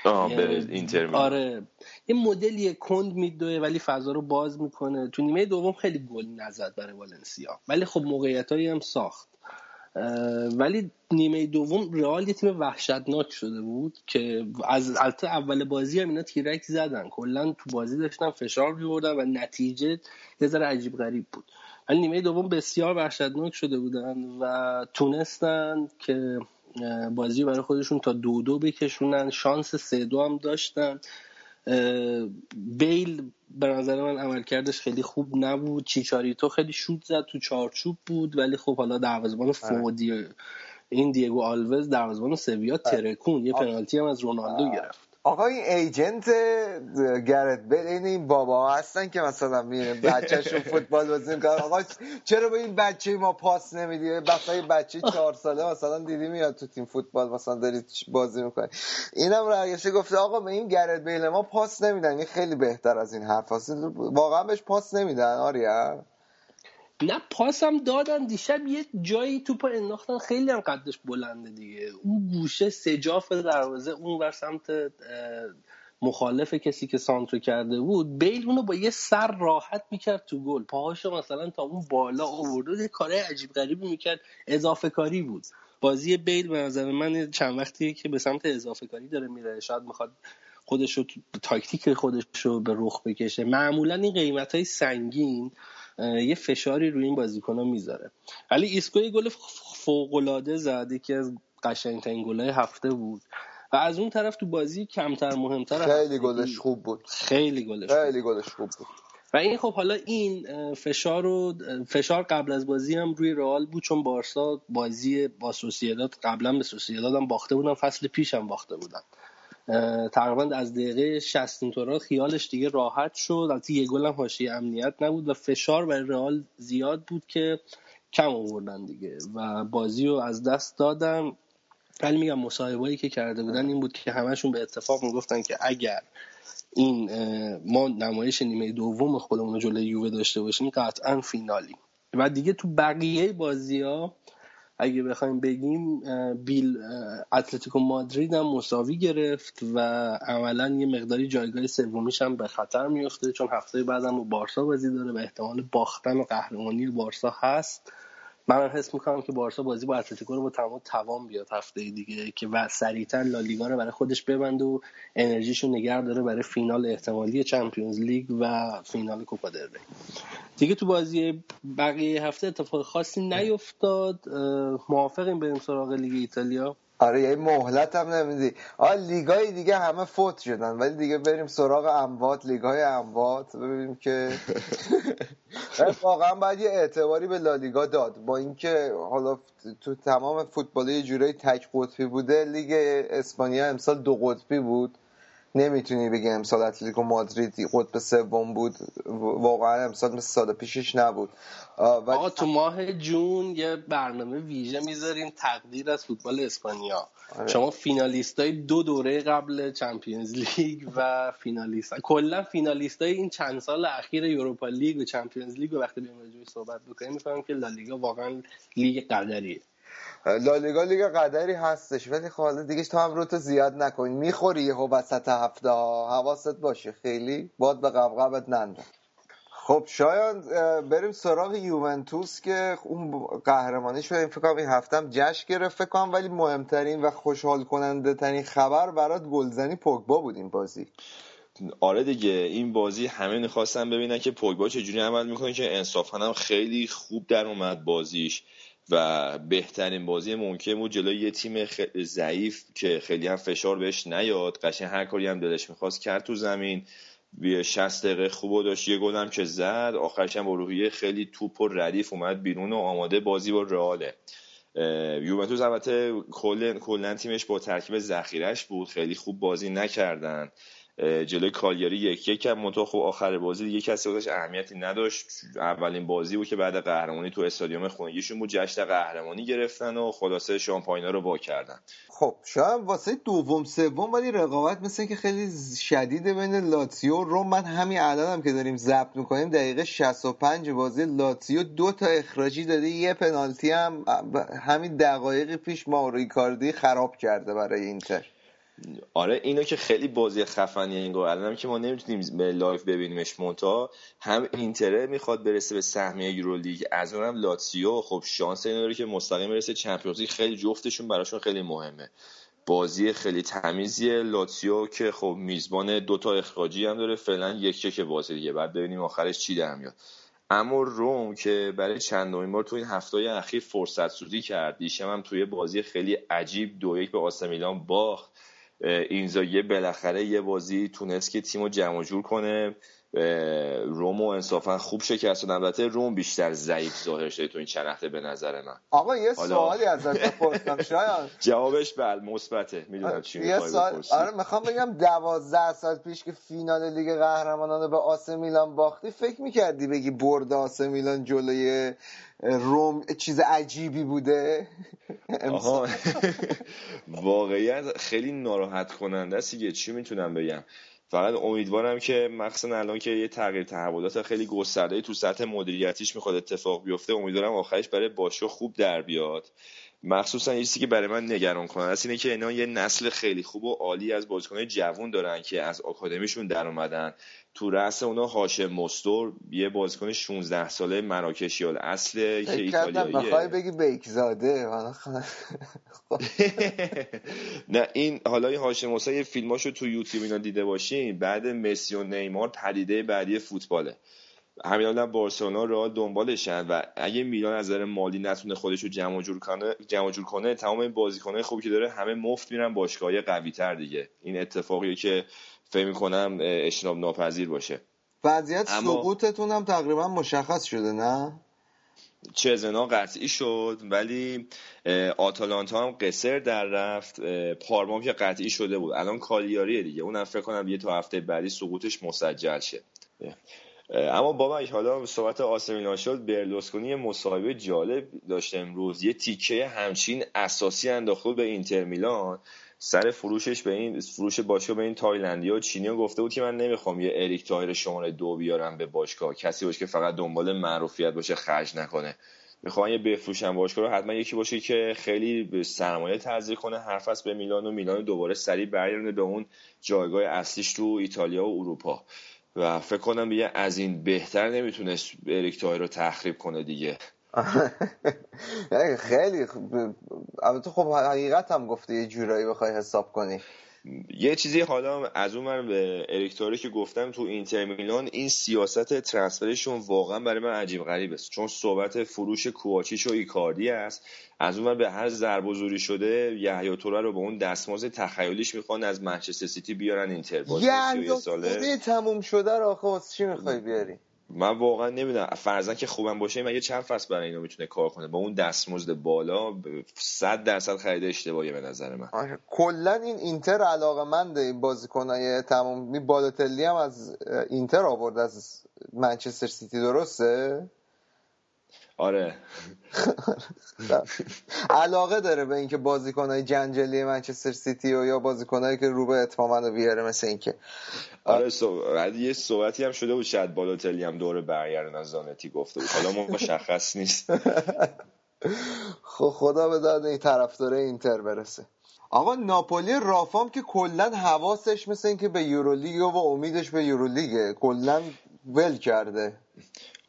آه اینتر. آره. یه مدلی کند میدوه ولی فضا رو باز می‌کنه. تو نیمه دوم خیلی گل نزد برای والنسیا. ولی خب موقعیت هم ساخت. ولی نیمه دوم رئال یه تیم وحشتناک شده بود که از البته اول بازی هم اینا تیرک زدن. کلا تو بازی داشتن فشار میوردن و نتیجه یه ذره عجیب غریب بود. ولی نیمه دوم بسیار وحشتناک شده بودن و تونستن که بازی برای خودشون تا دو دو بکشونن. شانس سه دو هم داشتن. بیل به نظر من عملکردش خیلی خوب نبود. چیچاریتو خیلی شوت زد تو چارچوب بود. ولی خب حالا دروازه‌بان فودی این دیگو آلوز دروازه‌بان سویا ترکون. یه پنالتی هم از رونالدو گرفت. آقا این ایجنت گرت بیل این این بابا هستن که مثلا میره بچهشون فوتبال بازی می‌کنن. آقا چرا به این بچه ما پاس نمیدی؟ بسای بچه چهار ساله مثلا دیدی میاد تو تیم فوتبال مثلا داری بازی می‌کنی. اینم برگشته گفته آقا به این گرت بیل ما پاس نمیدن. این خیلی بهتر از این حرف هست. واقعا بهش پاس نمیدن آریا. نه پاس هم دادن دیشب یه جایی توپ انداختن خیلی هم قدش بلنده دیگه. اون گوشه سجاف دروازه اون ور سمت مخالف کسی که سانترو کرده بود بیل اونو با یه سر راحت می‌کرد تو گل. پاهاشو مثلا تا اون بالا آورده یه کاره عجیب غریبی می‌کرد. اضافه کاری بود. بازی بیل به نظر من چند وقتیه که به سمت اضافه کاری داره میره. شاید می‌خواد خودش رو تاکتیک خودش رو به رخ بکشه. معمولا این قیمت های سنگین یه فشاری روی این بازیکن ها می‌ذاره. ولی ایسکو یه گل فوق العاده زد یکی از قشنگترین گلای هفته بود. و از اون طرف تو بازی کمتر مهمتر خیلی گلش خوب بود. خیلی گلش خوب. خیلی گلش خوب بود. و این خب حالا این فشار رو فشار قبل از بازی هم روی رئال بود چون بارسا بازی با سوسییداد قبلا به سوسییداد هم باخته بودن فصل پیش هم باخته بودن. تقریبا از دقیقه 60 اینطورا خیالش دیگه راحت شد. البته یه گل هم حاشیه امنیت نبود و فشار برای رئال زیاد بود که کم آوردن دیگه. و بازی رو از دست دادن ولی میگم مصاحبهایی که کرده بودن این بود که همشون به اتفاق می‌گفتن که اگر این ما نمایش نیمه دوم خودمون رو جلوی یووه داشته باشیم قطعا فینالی و دیگه تو بقیه بازی ها اگه بخوایم بگیم بیل اتلتیکو مادرید هم مساوی گرفت و عملا یه مقداری جایگاه سومیش هم به خطر میفته چون هفته بعدم با بارسا بازی داره و احتمال باختن و قهرمانی بارسا هست. من حس می‌کنم که بارسا بازی با اتلتیکو رو با تمام توان بیاد هفته دیگه که و سریعتر لالیگا رو برای خودش ببنده و انرژیشو نگه داره برای فینال احتمالی Champions League و فینال کوپا دل ری دیگه تو بازی بقیه هفته اتفاق خاصی نیفتاد. موافقیم بریم سراغ لیگ ایتالیا. آره یه مهلت هم نمیدی. آ لیگای دیگه همه فوت شدن. ولی دیگه بریم سراغ اموات لیگای اموات ببینیم که واقعا باید یه اعتباری به لالیگا داد. با اینکه حالا تو تمام فوتبال یه جورایی تک قطبی بوده لیگ اسپانیا امسال دو قطبی بود. نمی‌تونی بگی امسال اتلتیکو مادرید قطب سوم بود. واقعا امسال مثل سال پیشش نبود. ولی آقا تو ماه جون یه برنامه ویژه می‌ذاریم تقدیر از فوتبال اسپانیا. آره. شما فینالیست های دو دوره قبل Champions League و فینالیست کلا فینالیست های این چند سال اخیر Europa League و Champions League و وقتی راجعش صحبت بکنیم می‌فهمم که لالیگا واقعا لیگ قدریه. لالیگا لیگ قدری هستش ولی خب دیگه تو هم روتو زیاد نکنی. می‌خوری یهو وسط هفته ها. حواست باشه. خیلی باد به قبقبت نندن خب شایان بریم سراغ یوونتوس که اون قهرمانی شد فکر کنم این هفته هم جشن گرفت فکر کنم ولی مهمترین و خوشحال کننده ترین خبر برات گلزنی پوگبا بود این بازی. آره دیگه. این بازی همه می‌خواستن ببینن که پوگبا چجوری عمل می‌کنه که انصافا هم خیلی خوب در اومد بازیش. و بهترین بازی ممکن بود جلوی یه تیم ضعیف که خیلی هم فشار بهش نیاد. قشنگ هر کاری هم دلش می‌خواست کرد تو زمین. یه 60 دقیقه خوب داشت یه گل هم که زد. آخرش هم با روحیه خیلی توپ و ردیف اومد بیرون و آماده بازی با رئاله. یوونتوس البته کلا تیمش با ترکیب ذخیرش بود. خیلی خوب بازی نکردن. جلوی کالیاری یک یک هم منتها خب آخر بازی دیگه کسی واسش اهمیتی نداشت. اولین بازی بود که بعد قهرمانی تو استادیوم خونگیشون بود. جشن قهرمانی گرفتن و خلاصه شامپاینا رو وا کردن. خب شاید واسه دوم سوم ولی رقابت مثل که خیلی شدیده بین لاتسیو و رم من همین الانم که داریم ضبط می‌کنیم دقیقه 65 بازی لاتسیو دو تا اخراجی داده یه پنالتی هم همین دقایقی پیش مائورو ایکاردی خراب کرده برای اینتر. آره اینو که خیلی بازی خفنی انگار. الانم که ما نمی‌تونیم به live ببینیمش مونتا هم اینتره می‌خواد برسه به سهمیه یورولیگ از اونم لاتسیو خب شانس اینو داره که مستقیم برسه چمپیونز خیلی جفتشون براشون خیلی مهمه. بازی خیلی تمیزیه. لاتسیو که خب میزبان دوتا اخراجی هم داره. فعلا یک یک بازی دیگه. بعد ببینیم آخرش چی در میاد. اما روم که برای چندمین بار تو این هفته اخیر فرصت سوزی کرد. دیشب هم توی بازی خیلی عجیب دو یک به آسه میلان باخت. اینزاگی بالاخره یه بازی تونست که تیم رو جمع جور کنه. رومو انصافا خوب شکست. دادن البته روم بیشتر ضعیف ظاهر شده تو این چند به نظر من. آقا یه حالا- سوالی ازت بپرسم. شایان جوابش بل مثبته. می‌دونم چی می‌خوای سال بپرسی. آره می‌خوام بگم دوازده سال پیش که فینال لیگ قهرمانان رو به آسه میلان باختی فکر می‌کردی بگی برد آسه میلان جلوی روم چیز عجیبی بوده؟ آها. واقعیت خیلی ناراحت کننده است چی می‌تونم بگم؟ فقط امیدوارم که مخصوصا الان که یه تغییر تحولات خیلی گسترده تو سطح مدیریتیش می‌خواد اتفاق بیفته امیدوارم آخرش برای باشگاه خوب در بیاد. مخصوصا یه چیزی که برای من نگران کننده است اینه که اینا یه نسل خیلی خوب و عالی از بازیکنهای جوون دارن که از آکادمیشون در اومدن. تو رأس اونا هاشم مستور یه بازیکن 16 ساله مراکشی اصله که ایتالیاییه. می‌خوای بگی بیکزاده حالا خ- نه این حالا این هاشم موسی یه فیلماشو تو یوتیوب اینا دیده باشین. بعد مسی و نیمار پدیده بعدی فوتباله. همین الان بارسلونا رئال دنبالشن و اگه میلان از نظر مالی نتونه خودش رو جمع جور کنه جمع جور کنه تمام این بازیکنهای خوبی که داره همه مفت میرن باشگاهی قوی تر دیگه. این اتفاقیه که فکر می‌کنم اجتناب ناپذیر باشه. وضعیت اما- سقوطتون هم تقریبا مشخص شده نه؟ چزنا قطعی شد ولی آتالانتا هم قصر در رفت پارما که قطعی شده بود. الان کالیاریه دیگه. اونم فکر کنم یه تا هفته بعدی سقوطش مسجل شه. اه، اما بابا حالا صحبت آسمیلان شد برلوسکونی یه مصاحبه جالب داشته امروز. یه تیکه همچین اساسی انداخته به اینتر میلان. سر فروشش به این فروش باشگاه به این تایلندی و چینی ها گفته بود که من نمی‌خوام یه اریک توهیر شماره دو بیارم به باشگاه. کسی باشه که فقط دنبال معروفیت باشه خرج نکنه. می‌خوام یه بفروشم باشگاه رو حتما یکی باشه که خیلی سرمایه تزریق کنه حرف است به میلان و میلان دوباره سریع برگردونه به اون جایگاه اصلیش تو ایتالیا و اروپا. و فکر کنم دیگه از این بهتر نمی‌تونست اریک توهیر رو تخریب کنه دیگه. خیلی البته خب حقیقت هم گفته یه جورایی بخوای حساب کنی. یه چیزی حالا از اون من به اریک توهیری که گفتم تو اینتر میلان این سیاست transfer شون واقعا برای من عجیب غریب است. چون صحبت فروش کوواچیچ و ایکاردی است. از اون من به هر ضرب و زوری شده یایا توره رو به اون دستمزد تخیلیش می‌خوان از منچستر سیتی بیارن اینتر. بازی یه 31 ساله تموم شده رو آخه چی می‌خوای بیاری؟ من واقعا نمی‌دونم. فرضاً که خوبم باشه مگه چند فصل برای اینو می‌تونه کار کنه؟ با اون دستمزد بالا صد درصد خرید اشتباهی به نظر من. آره. کلا این اینتر علاقه منده این بازیکنای تمام بالاتلی هم از اینتر آورد از منچستر سیتی درسته؟ آره. علاقه داره به اینکه بازیکنای جنجالی منچستر سیتی و یا بازیکنایی که رو به اتمام رو بیاره مثل اینکه آره بعد یه صحبتی هم شده بود شاید بالاتلی هم دوره برگردن از زانتی گفته بود. حالا مشخص نیست. خب خدا به داد این طرفدار اینتر برسه. آقا ناپولی رافام که کلا حواسش مثل اینکه به یورولیگ و امیدش به یورولیگه کلا ول کرده.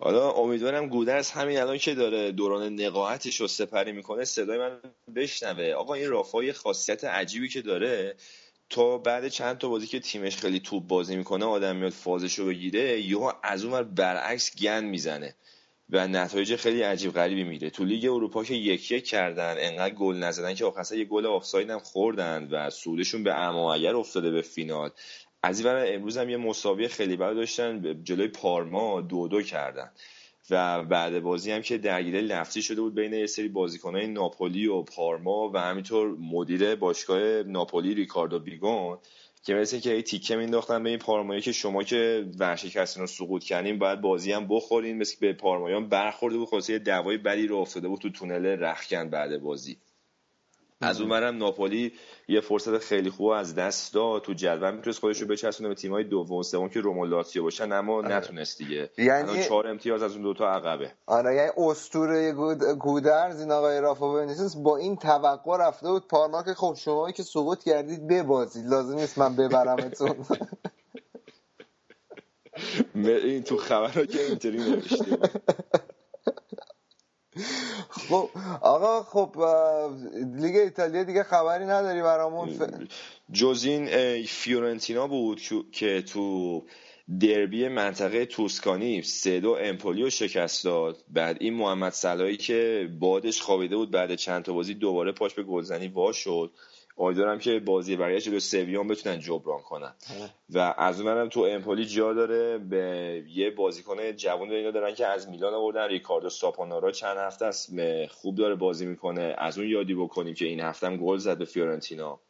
حالا امیدوارم گودرز همین الان که داره دوران نقاهتش رو سپری می‌کنه صدای من بشنوه. آقا این رافا یه خاصیت عجیبی که داره. تا بعد چند تا بازی که تیمش خیلی توپ بازی می‌کنه آدم میاد فازش رو بگیره یهو از اون برعکس گند می‌زنه و نتایج خیلی عجیب غریبی می‌گیره تو لیگ اروپا که یک یک کردن انقدر گل نزدن که آخر سر یه گل آفساید هم خوردن و صعودشون به اگر افتاده به فینال. از این امروز هم یه مساوی خیلی بد داشتن جلوی پارما دو دو کردن. و بعد بازی هم که درگیری لفظی شده بود بین یه سری بازیکنهای ناپولی و پارما و همینطور مدیر باشگاه ناپولی ریکاردو بیگون که مثل که هی تیکه مینداختن به این پارمایی که شما که ورشکستین رو سقوط کردین باید بازی هم بخورین مثل که به پارمایان برخورده بود خلاصه یه دوای بدی رو افتاده بود تو تونل رخکن بعد بازی. از اونورم ناپولی یه فرصت خیلی خوب از دست داد. تو جدول می‌تونست خودش رو بچسبونه به تیمای دوم و سوم که روم و لاتزیو باشن اما نتونست دیگه. یعنی- چهار امتیاز از اون دوتا عقبه. آره یعنی اسطوره گود- گودرز این آقای رافا بنیتس با این توقع رفته بود پارما که خب شما که سقوط کردید ببازید. لازم نیست من ببرمتون. این تو خبر که اینطوری نوشته. خب آقا خب لیگ ایتالیا دیگه خبری نداری برامون. ف... جز این فیورنتینا بود که- تو دربی منطقه توسکانی سه دو امپولی رو شکست داد. بعد این محمد صلاحی که بادش خوابیده بود بعد چند تا بازی دوباره پاش به گلزنی وا شد. امیدوارم که بازی برگشت جلو سویان بتونن جبران کنن. و از اونورم تو امپولی جا داره به یه بازیکن جوان اینا دارن که از میلان آوردن. ریکاردو ساپانارا چند هفته است خوب داره بازی می‌کنه. از اون یادی بکنیم که این هفته هم گل زد به فیورنتینا.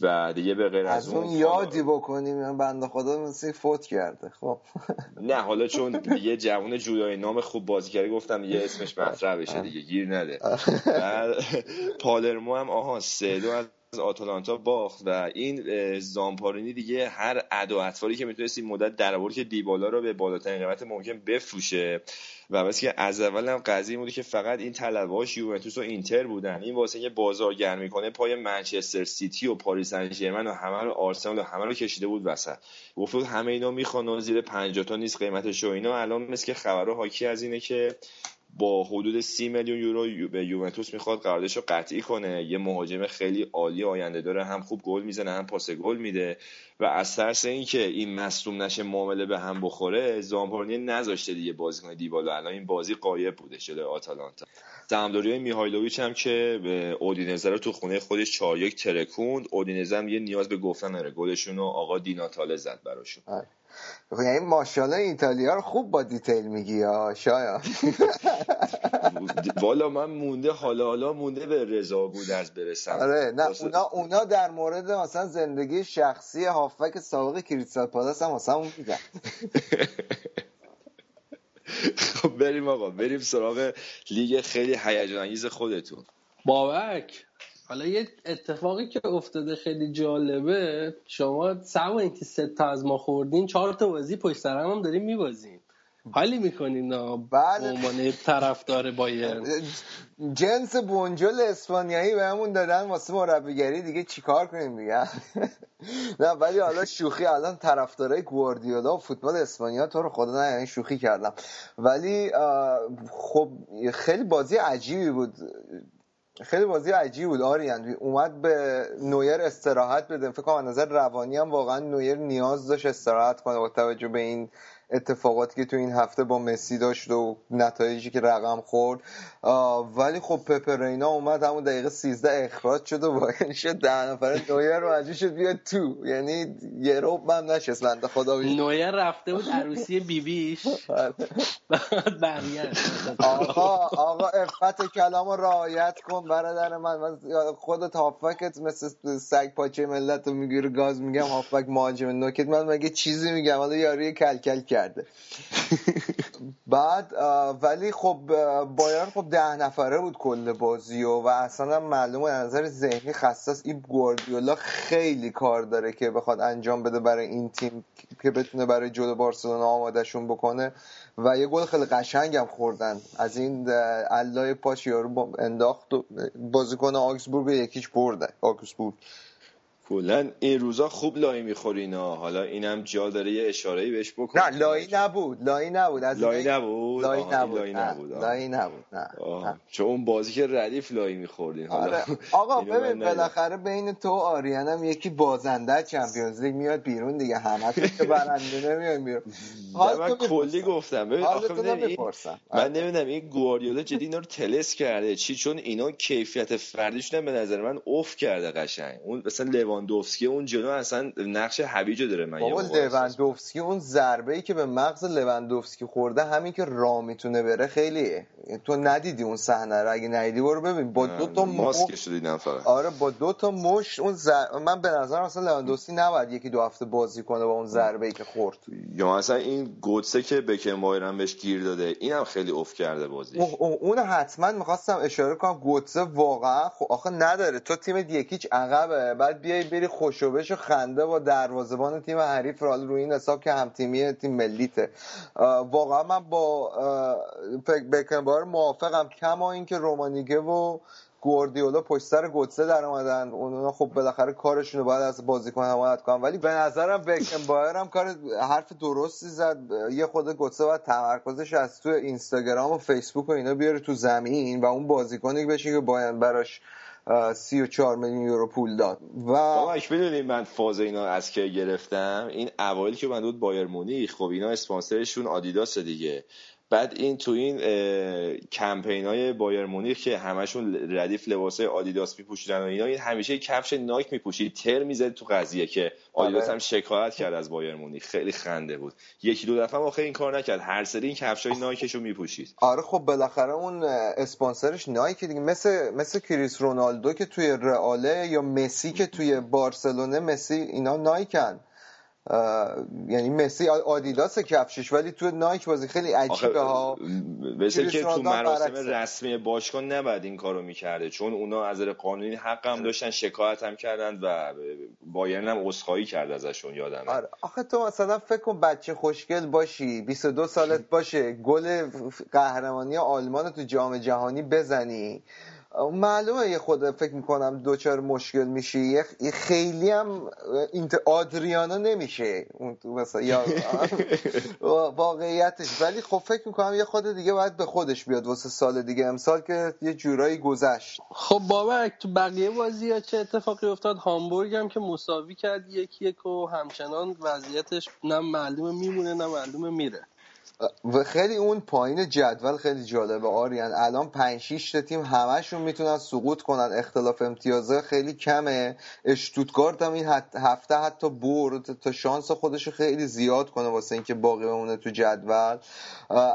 و دیگه به غیر از اون یادی بکنیم بنده خدا مثل فوت کرده. خب. نه حالا چون یه جوان جودای نام خوب بازی کرده گفتم یه اسمش مطرح بشه دیگه گیر نده. بعد پالرمو هم آها سه دو از آتالانتا باخت و این زامپارینی دیگه هر ادا و اطواری که می‌تونست این مدت در که دیبالا رو به بالاترین قیمت ممکن بفروشه و بس که از اول هم قضیه بوده که فقط این طلبهاش یوونتوس و اینتر بودن. این واسه اینکه بازار گرمی کنه پای منچستر سیتی و پاریس سن و همه رو آرسنال و همه رو کشیده بود وسط. گفت همه اینا می‌خوان زیر 50 تا نیست قیمتش و اینا الان مثل که خبرها حاکی از اینه که با حدود سی میلیون یورو یو- به یوونتوس می‌خواد قراردادش رو قطعی کنه. یه مهاجم خیلی عالی آینده داره. هم خوب گل می‌زنه هم پاس گل میده. و از ترس اینکه این مصدوم نشه معامله به هم بخوره زامپارنی نذاشته دیگه بازی کنه دیبالا. الان این بازی قایب بوده شده آتالانتا. سهامداری های میهایلوویچ هم که به اودینزه رو تو خونه خودش 4 یک ترکوند. اودینزه هم یه نیاز به گفتن داره. گلشون رو آقا دیناتاله زد براشون. یعنی ماشاءالله ایتالیا رو خوب با دیتیل میگی یا شاید والا من مونده حالا حالا مونده به رضا گودرز برسم. آره نه اونا اونا در مورد مثلا زندگی شخصی هافک سابق کریستال پالاس هم واسه اون میگن. خب بریم آقا بریم سراغ لیگ خیلی هیجان انگیز خودتون. بابک. حالا یه اتفاقی که افتاده خیلی جالبه شما سوا اینکه سه تا از ما خوردین چهار تا بازی پشت سر هم, هم داریم میبازیم حالی می‌کنین بله. عنوان طرفدار بایرن. جنس بونجل اسپانیایی بهمون دادن واسه مربیگری دیگه چیکار کنیم دیگه؟ نه ولی حالا شوخی الان طرفدارای گواردیولا و فوتبال اسپانیا تو رو خدا نه یعنی شوخی کردم. ولی خب خیلی بازی عجیبی بود. خیلی بازی عجیبی بود آریان. اومد به نویر استراحت بده. فکر کنم نظر روانی هم واقعا نویر نیاز داشت استراحت کنه با توجه به این اتفاقاتی که تو این هفته با مسی داشت و نتایجی که رقم خورد. ولی خب پپرینا اومد همون دقیقه 13 اخراج شد و واقعا شد ده نفره نویر رو مجبور شد بیاد تو. یعنی یه روب هم نشست بنده خدا بیاد. نویر رفته بود عروسی بیبیش. برگشت. آقا آقا افت کلام رو رعایت کن برادر من. من خودت هافکت مثل سگ پاچه ملت رو می‌گیره گاز میگم هافک مهاجم نوکت. من مگه چیزی میگم؟ حالا یاری کلکل کرده. بعد ولی خب آه، بایرن خب ده نفره بود کل بازی و, و اصلا معلومه نظر ذهنی است این گواردیولا خیلی کار داره که بخواد انجام بده برای این تیم که بتونه برای جلو بارسلونا آمادهشون بکنه. و یه گل خیلی قشنگ هم خوردن. از این علای پاش یارو انداخت بازیکن آکسبورگ یکیش برده آکسبورگ. کلا این روزا خوب لای میخورینا حالا اینم جا داره یه اشاره‌ای بهش بکنیم نه لایی نبود لایی نبود از لایی اینایی- نبود این نبود لایی نه. نبود. لایی نبود نه. چون اون بازی که ردیف لایی میخوردین. حالا آره. آقا ببین. بالاخره بین تو و آریان هم یکی بازنده چمپیونز لیگ میاد بیرون دیگه. همه که برنده نمیاد بیرون. حال من کلی. گفتم. ببین آخه. من نمی‌دونم این گواردیولا جدی اینا رو تلس کرده؟ چی؟ چون اینا کیفیت فردیشون به نظر من اوف کرده قشنگ. اون مثلا لواندوفسکی اون جلو اصلا نقش هویجو داره من بابا لوندوفسکی اون ضربه ای که به مغز لوندوفسکی خورده همین که را می‌تونه بره خیلیه. تو ندیدی اون صحنه رو؟ اگه ندیدی برو ببین. با دو تا ماسکش دیدم فقط. آره با دو تا مشت اون زر... من به نظرم اصلا لواندوفسکی نباید یکی دو هفته بازی کنه با اون ضربه ای که خورد. یا مثلا این گوتسه که بکن بایرن بهش گیر داده اینم خیلی افت کرده بازیش. اون- حتما می‌خواستم اشاره کنم گوتسه واقعا خب آخه نداره. تو تیم یکیچ عقبه. بعد بیای بری خوشوبش و خنده با دروازه‌بان تیم حریف حالا روی این حساب که هم تیمی تیم ملیته. واقعا من با بکنبار موافقم. کما اینکه رومانیگه و گواردیولا پشت سر گوتسه در اومدن. اونا خب بالاخره کارشون رو باید از بازیکن حمایت کنن. ولی به نظرم بکنبایر هم کار حرف درستی زد. یه خود گوتسه باید تمرکزش از تو اینستاگرام و فیسبوک و اینا بیاره تو زمین و اون بازیکنی بشه که باید براش 34 میلیون یورو پول داد. و بابا می‌دونی من فاز اینا از که گرفتم؟ این اوایل که من بود بایر مونیخ خب اینا اسپانسرشون آدیداس دیگه. بعد این تو این کمپین های بایر مونیخ که همشون ردیف لباس آدیداس میپوشیدن و اینا این همیشه کفش نایک میپوشید. تر می‌زد تو قضیه که آدیداس آره. هم شکایت کرد از بایر مونیخ. خیلی خنده بود. یکی دو دفعه هم آخه این کار نکرد. هر سری این کفش های نایکشو میپوشید. آره خب بالاخره اون اسپانسرش نایک دیگه. مثل مثل کریس رونالدو که توی رئاله یا مسی که توی بارسلونه مسی اینا نایکن. یعنی مسی آدیداس کفشش ولی تو نایک بازی خیلی عجیبه ها. مثل که تو مراسم. رسمی باشگاه نباید این کارو می‌کرده چون اونا از قانونی حق هم داشتن شکایت هم کردن و بایرن هم عذرخواهی کرد ازشون یادمه. آره. آخه تو مثلا فکر کن بچه خوشگل باشی 22 سالت باشه گل قهرمانی آلمان رو تو جام جهانی بزنی. معلومه یه خود فکر می‌کنم دوچار مشکل میشی. یه خیلی هم اینت آدریانا نمیشه. اون تو مثلا یا واقعیتش. ولی خب فکر می‌کنم یه خود دیگه باید به خودش بیاد واسه سال دیگه. امسال که یه جورایی گذشت. خب بابک تو بقیه بازی ها چه اتفاقی افتاد؟ هامبورگ هم که مساوی کرد یک یک و همچنان وضعیتش نه معلومه میمونه نه معلومه میره. و خیلی اون پایین جدول خیلی جالبه آریان. الان 5 6 تا تیم همشون می‌تونن سقوط کنن. اختلاف امتیازه خیلی کمه. اشتوتگارت هم این هفته حتی برد تا شانس خودش خیلی زیاد کنه واسه اینکه باقی بمونه تو جدول.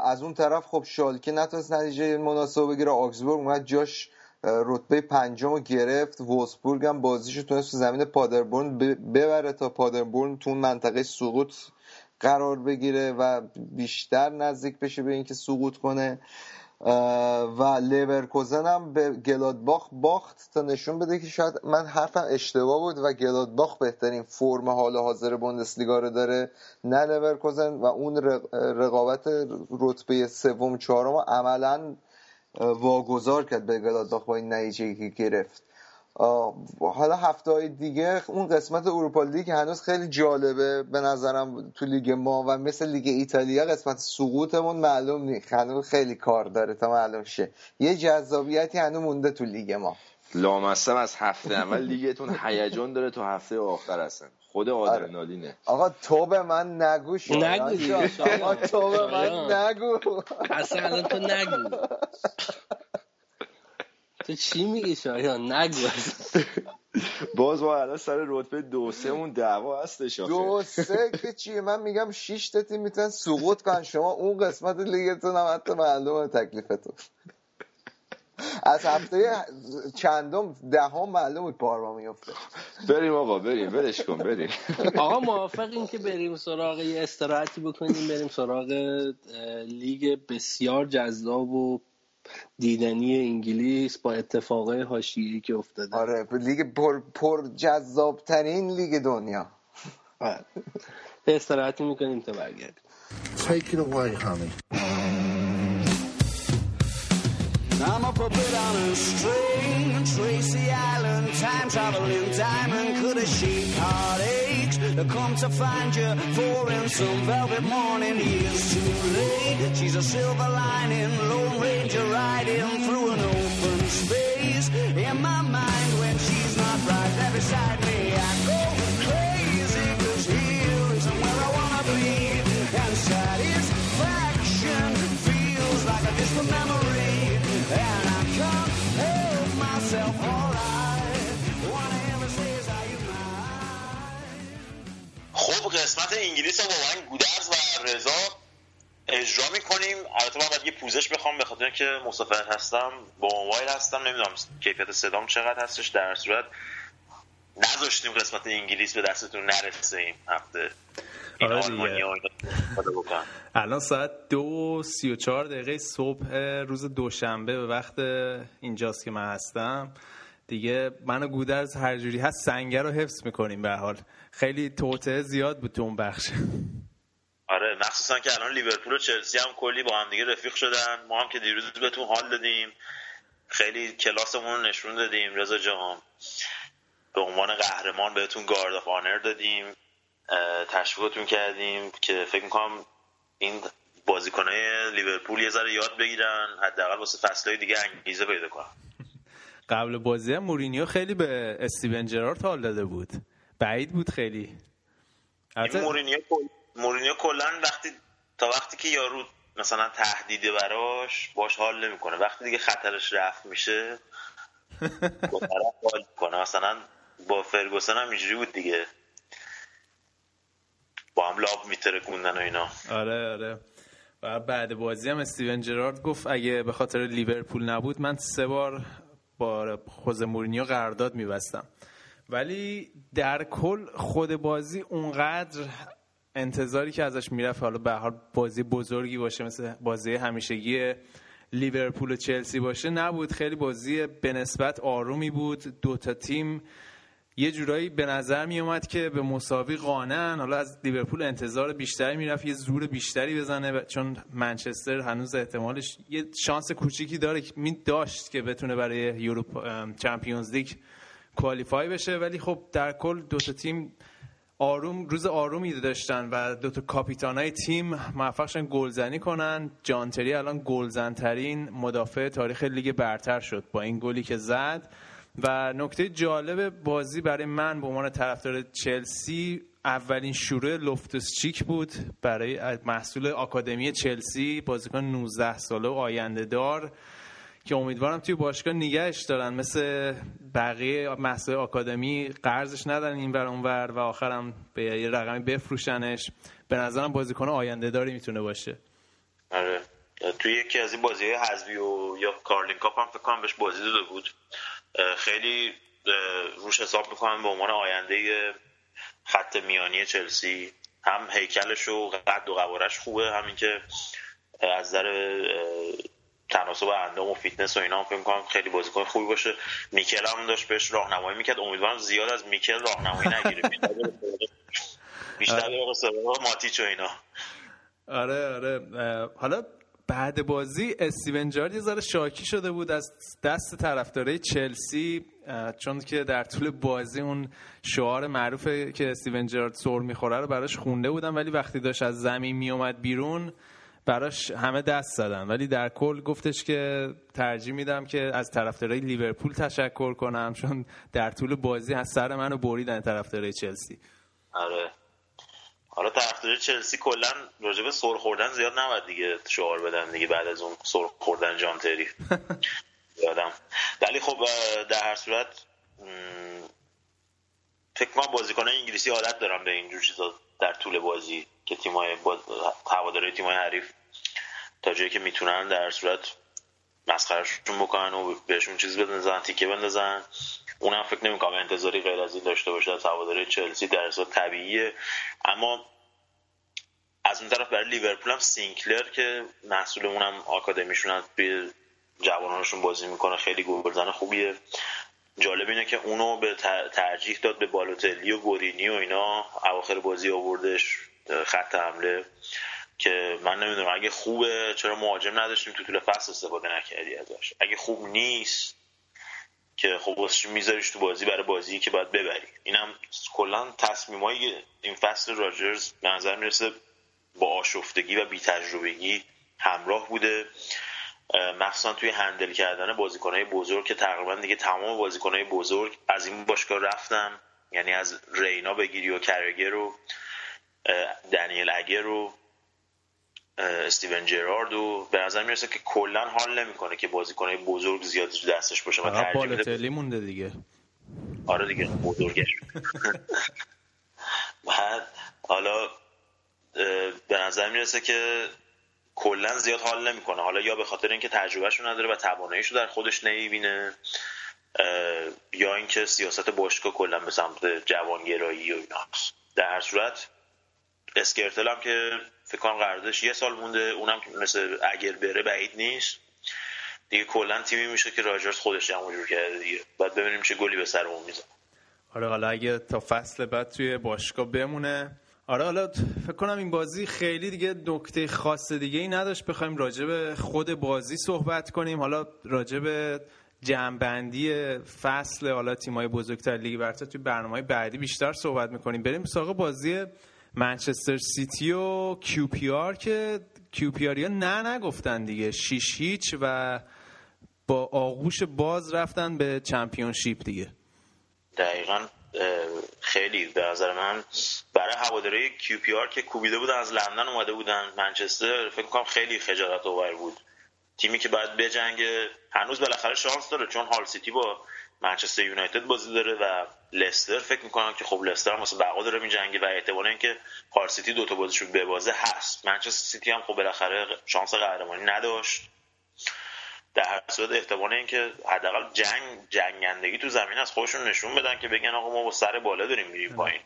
از اون طرف خب شالکه نتونست نتیجه مناسب بگیره. آکسبورگ اومد جاش رتبه پنجم رو گرفت. وولسبورگ هم بازیشو تونست تو زمین پادربورن ببره تا پادربورن تو منطقه سقوط قرار بگیره و بیشتر نزدیک بشه به اینکه سقوط کنه. و لیورکوزن هم به گلادباخ باخت تا نشون بده که شاید من حرفم اشتباه بود و گلادباخ بهترین فرم حال حاضر بوندسلیگا رو داره. نه لیورکوزن و اون رق- رقابت رتبه سوم چهارم عملا واگذار کرد به گلادباخ با این نتیجه که گرفت. حالا هفته های دیگه اون قسمت Europa League که هنوز خیلی جالبه به نظرم تو لیگ ما و مثل لیگ ایتالیا قسمت سقوطمون معلوم نیست. هنوز خیلی کار داره تا معلوم شه. یه جذابیتی هنوز مونده تو لیگ ما. لامصب از هفته اول لیگتون هیجان داره تا هفته آخر هستن خود آدرنالینه. آقا تو به من نگو نگو. آقا تو به من. نگو. اصلا الان تو نگو. تو چی میگی شایان نگو. باز ما الان سر رتبه دو سه اون دعوا هستش آخه. دو سه که چیه من میگم شیش تا تیم می‌تونن سقوط کنن. شما اون قسمت لیگتون هم حتی معلومه تکلیفتون. از هفته چندم دهم معلوم بود پارما میفته. بریم آقا بریم. ولش کن بریم. آقا موافقیم که بریم سراغ یه استراحتی بکنیم بریم سراغ لیگ بسیار جذاب و دیدنی انگلیس با اتفاقای حاشیه‌ای که افتاده آره لیگ پر, پر جذاب ترین لیگ دنیا آره. استراحتی می‌کنیم تا برگردیم Take it away, honey. I'm a puppet on a string, Tracy Island, time traveling diamond. Could a shake heartaches come to find you for in some velvet morning? Years too late. She's a silver lining, Lone Ranger riding through an open space. In my mind, when she's not right there beside me, I go crazy. Cause here isn't where I wanna be. And satisfaction feels like a distant memory. And I can't help myself, قسمت انگلیس رو با من گودرز و رضا اجرا می‌کنیم. البته من باید یه پوزش بخوام به خاطر اینکه مسافر هستم. با موبایل هستم. نمی‌دونم کیفیت صدام چقدر هستش. در صورت نذاشتیم قسمت انگلیس به دستتون نرسه این هفته. این آره. الان ساعت دو سی و چهار دقیقه صبح روز دوشنبه به وقت اینجاست که من هستم. دیگه من و گودرز هر جوری هست سنگر رو حفظ می‌کنیم به حال. خیلی توطعه زیاد بود تو اون بخش. آره مخصوصا که الان لیورپول و چلسی هم کلی با هم دیگه رفیق شدن. ما هم که دیروز بهتون حال دادیم. خیلی کلاسمون رو نشون دادیم رضا جان. به عنوان قهرمان بهتون guard of honour دادیم. تشویقتون کردیم که فکر می‌کنم این بازیکنهای لیورپول یه ذره یاد بگیرن حداقل واسه فصلهای دیگه انگیزه پیدا کنن. قبل بازی هم مورینیو خیلی به استیون جرارد حال داده بود. بعید بود خیلی. این البته مورینیو مورینیو کلا وقتی تا وقتی که یارو مثلا تهدیده براش باش حال نمی‌کنه. وقتی دیگه خطرش رفت میشه با طرف حال کنه مثلا با فرگوسن هم اینجوری بود دیگه. با هم لاب میترکوندن و اینا. آره آره. و بعد بازی هم استیون جرارد گفت اگه به خاطر لیورپول نبود من سه بار با خوزه مورینیو قرارداد میبستم. ولی در کل خود بازی اونقدر انتظاری که ازش می‌رفت حالا به حال بازی بزرگی باشه مثل بازی همیشگی لیورپول و چلسی باشه نبود. خیلی بازی به نسبت آرومی بود. دو تا تیم یه جورایی به نظر می اومد که به مساوی قانعن حالا از لیورپول انتظار بیشتری می‌رفت یه زور بیشتری بزنه چون منچستر هنوز احتمالش یه شانس کوچیکی داره می داشت که بتونه برای Europe Champions League qualify بشه. ولی خب در کل دو تا تیم آروم روز آرومی داشتن و دو تا کاپیتانای تیم موفق شدن گلزنی کنن. جان تری الان گلزنترین مدافع تاریخ لیگ برتر شد با این گلی که زد. و نکته جالب بازی برای من به عنوان طرفدار چلسی اولین شروع لوفتوس چیک بود برای محصول آکادمی چلسی بازیکن 19 ساله و آینده دار که امیدوارم توی باشگاه نگهش دارن. مثل بقیه محصول آکادمی قرضش ندن این ور اونور و آخرم به یه رقمی بفروشنش. به نظرم بازیکن آینده داری می‌تونه باشه. آره. توی یکی از این بازی حذفی و یا کارلین کاپ هم فکر کنم بهش بازی داده بود. خیلی روش حساب می‌کنم به عنوان آینده خط میانی چلسی. هم هیکلش و قد و قوارش خوبه همین که از نظر تناسب اندام و فیتنس و اینا هم فکر می‌کنم خیلی بازیکن خوبی باشه. میکل هم داشت بهش راهنمایی می‌کرد. امیدوارم زیاد از میکل راهنمایی نگیره. بیشتر بره سراغ ماتیچ و اینا. آره آره. حالا بعد بازی استیون جرارد یه ذره شاکی شده بود از دست طرفدارای چلسی چون که در طول بازی اون شعار معروفه که استیون جارد سر می‌خوره رو براش خونده بودن ولی وقتی داشت از زمین میومد بیرون براش همه دست زدن. ولی در کل گفتش که ترجیح میدم که از طرفدارای لیورپول تشکر کنم چون در طول بازی از سر منو بریدن طرفدارای چلسی. آره. حالا طرفدار چلسی کلا راجع به سر خوردن زیاد نباید دیگه شعار بدن دیگه بعد از اون سر خوردن جان تری. یادم. ولی خب در هر صورت فکر کنم بازیکنان انگلیسی عادت دارن به اینجور چیزا در طول بازی که تیمای باز... تیمای حریف تا جایی که می‌تونن در هر صورت مسخرهشون بکنن و بهشون چیز بندازن تیکه بندازن. اونم فکر نمی‌کنم انتظاری غیر از این داشته باشه از هواداری چلسی در طبیعیه. اما از اون طرف برای لیورپول هم سینکلر که محصول اونم آکادمیشون توی جوانانشون بازی می‌کنه خیلی گلزن خوبیه. جالب اینه که اونو به تر- ترجیح داد به بالوتلی و گورینی و اینا اواخر بازی آوردش خط حمله که من نمی‌دونم اگه خوبه چرا مهاجم نداشتیم تو طول فصل استفاده نکردی ازش؟ اگه خوب نیست که خب واسه میذاریش تو بازی برای بازی که باید ببری. اینم کلا تصمیمای این فصل راجرز به نظر می‌رسه با آشفتگی و بی تجربگی همراه بوده. مخصوصا توی هندل کردن بازیکنهای بزرگ که تقریبا دیگه تمام بازیکنهای بزرگ از این باشگاه رفتن. یعنی از رینا بگیری و کرگر و دنیل اگر و استیون جرارد و به نظر می‌رسه که کلا حال نمی‌کنه که بازیکنهای بزرگ زیاد دستش باشه و بالوتلی مونده دیگه. آره دیگه بزرگش بعد حالا به نظر می‌رسه که کلا زیاد حال نمی‌کنه. حالا یا به خاطر اینکه تجربهشو نداره و تواناییشو در خودش نمی‌بینه یا اینکه سیاست باشگاه کلا به سمت جوانگرایی و ایناست. در هر صورت اسکرتل هم که فکر کنم قراردادش یه سال مونده اونم مثل اگر بره بعید نیست. دیگه کلا تیمی میشه که راجرز خودش جمع جور کرده دیگه. بعد ببینیم چه گلی به سرمون می‌زنه. آره حالا اگه تا فصل بعد توی باشگاه بمونه. آره حالا فکر کنم این بازی خیلی دیگه نکته خاص دیگه ای نداشت. بخوایم راجع به خود بازی صحبت کنیم. حالا راجع به جمعبندی فصل حالا تیمای بزرگتر لیگ برتر توی برنامه بعدی بیشتر صحبت می‌کنیم. بریم سراغ بازی منچستر سیتی و کیو پی آر که کیو پی آر نه نگفتن دیگه. شیش هیچ و با آغوش باز رفتن به Championship دیگه. دقیقا خیلی به نظر من برای هواداره کیو پی آر که کوبیده بودن از لندن اومده بودن منچستر فکر کنم خیلی خجالت آور بود. تیمی که باید بجنگه هنوز بالاخره شانس داره چون هال سیتی با منچستر یونایتد بازی داره و لستر فکر می‌کنم که خب لستر هم واسه بقا داره میجنگه و احتمال اینکه هال سیتی دو تا بازیشون ببازه هست. منچستر سیتی هم خب بالاخره شانس قهرمانی نداشت. در هر صورت احتمال اینکه حداقل جنگ جنگندگی تو زمین از خودشون نشون بدن که بگن آقا ما با سر بالا داریم میریم پایین.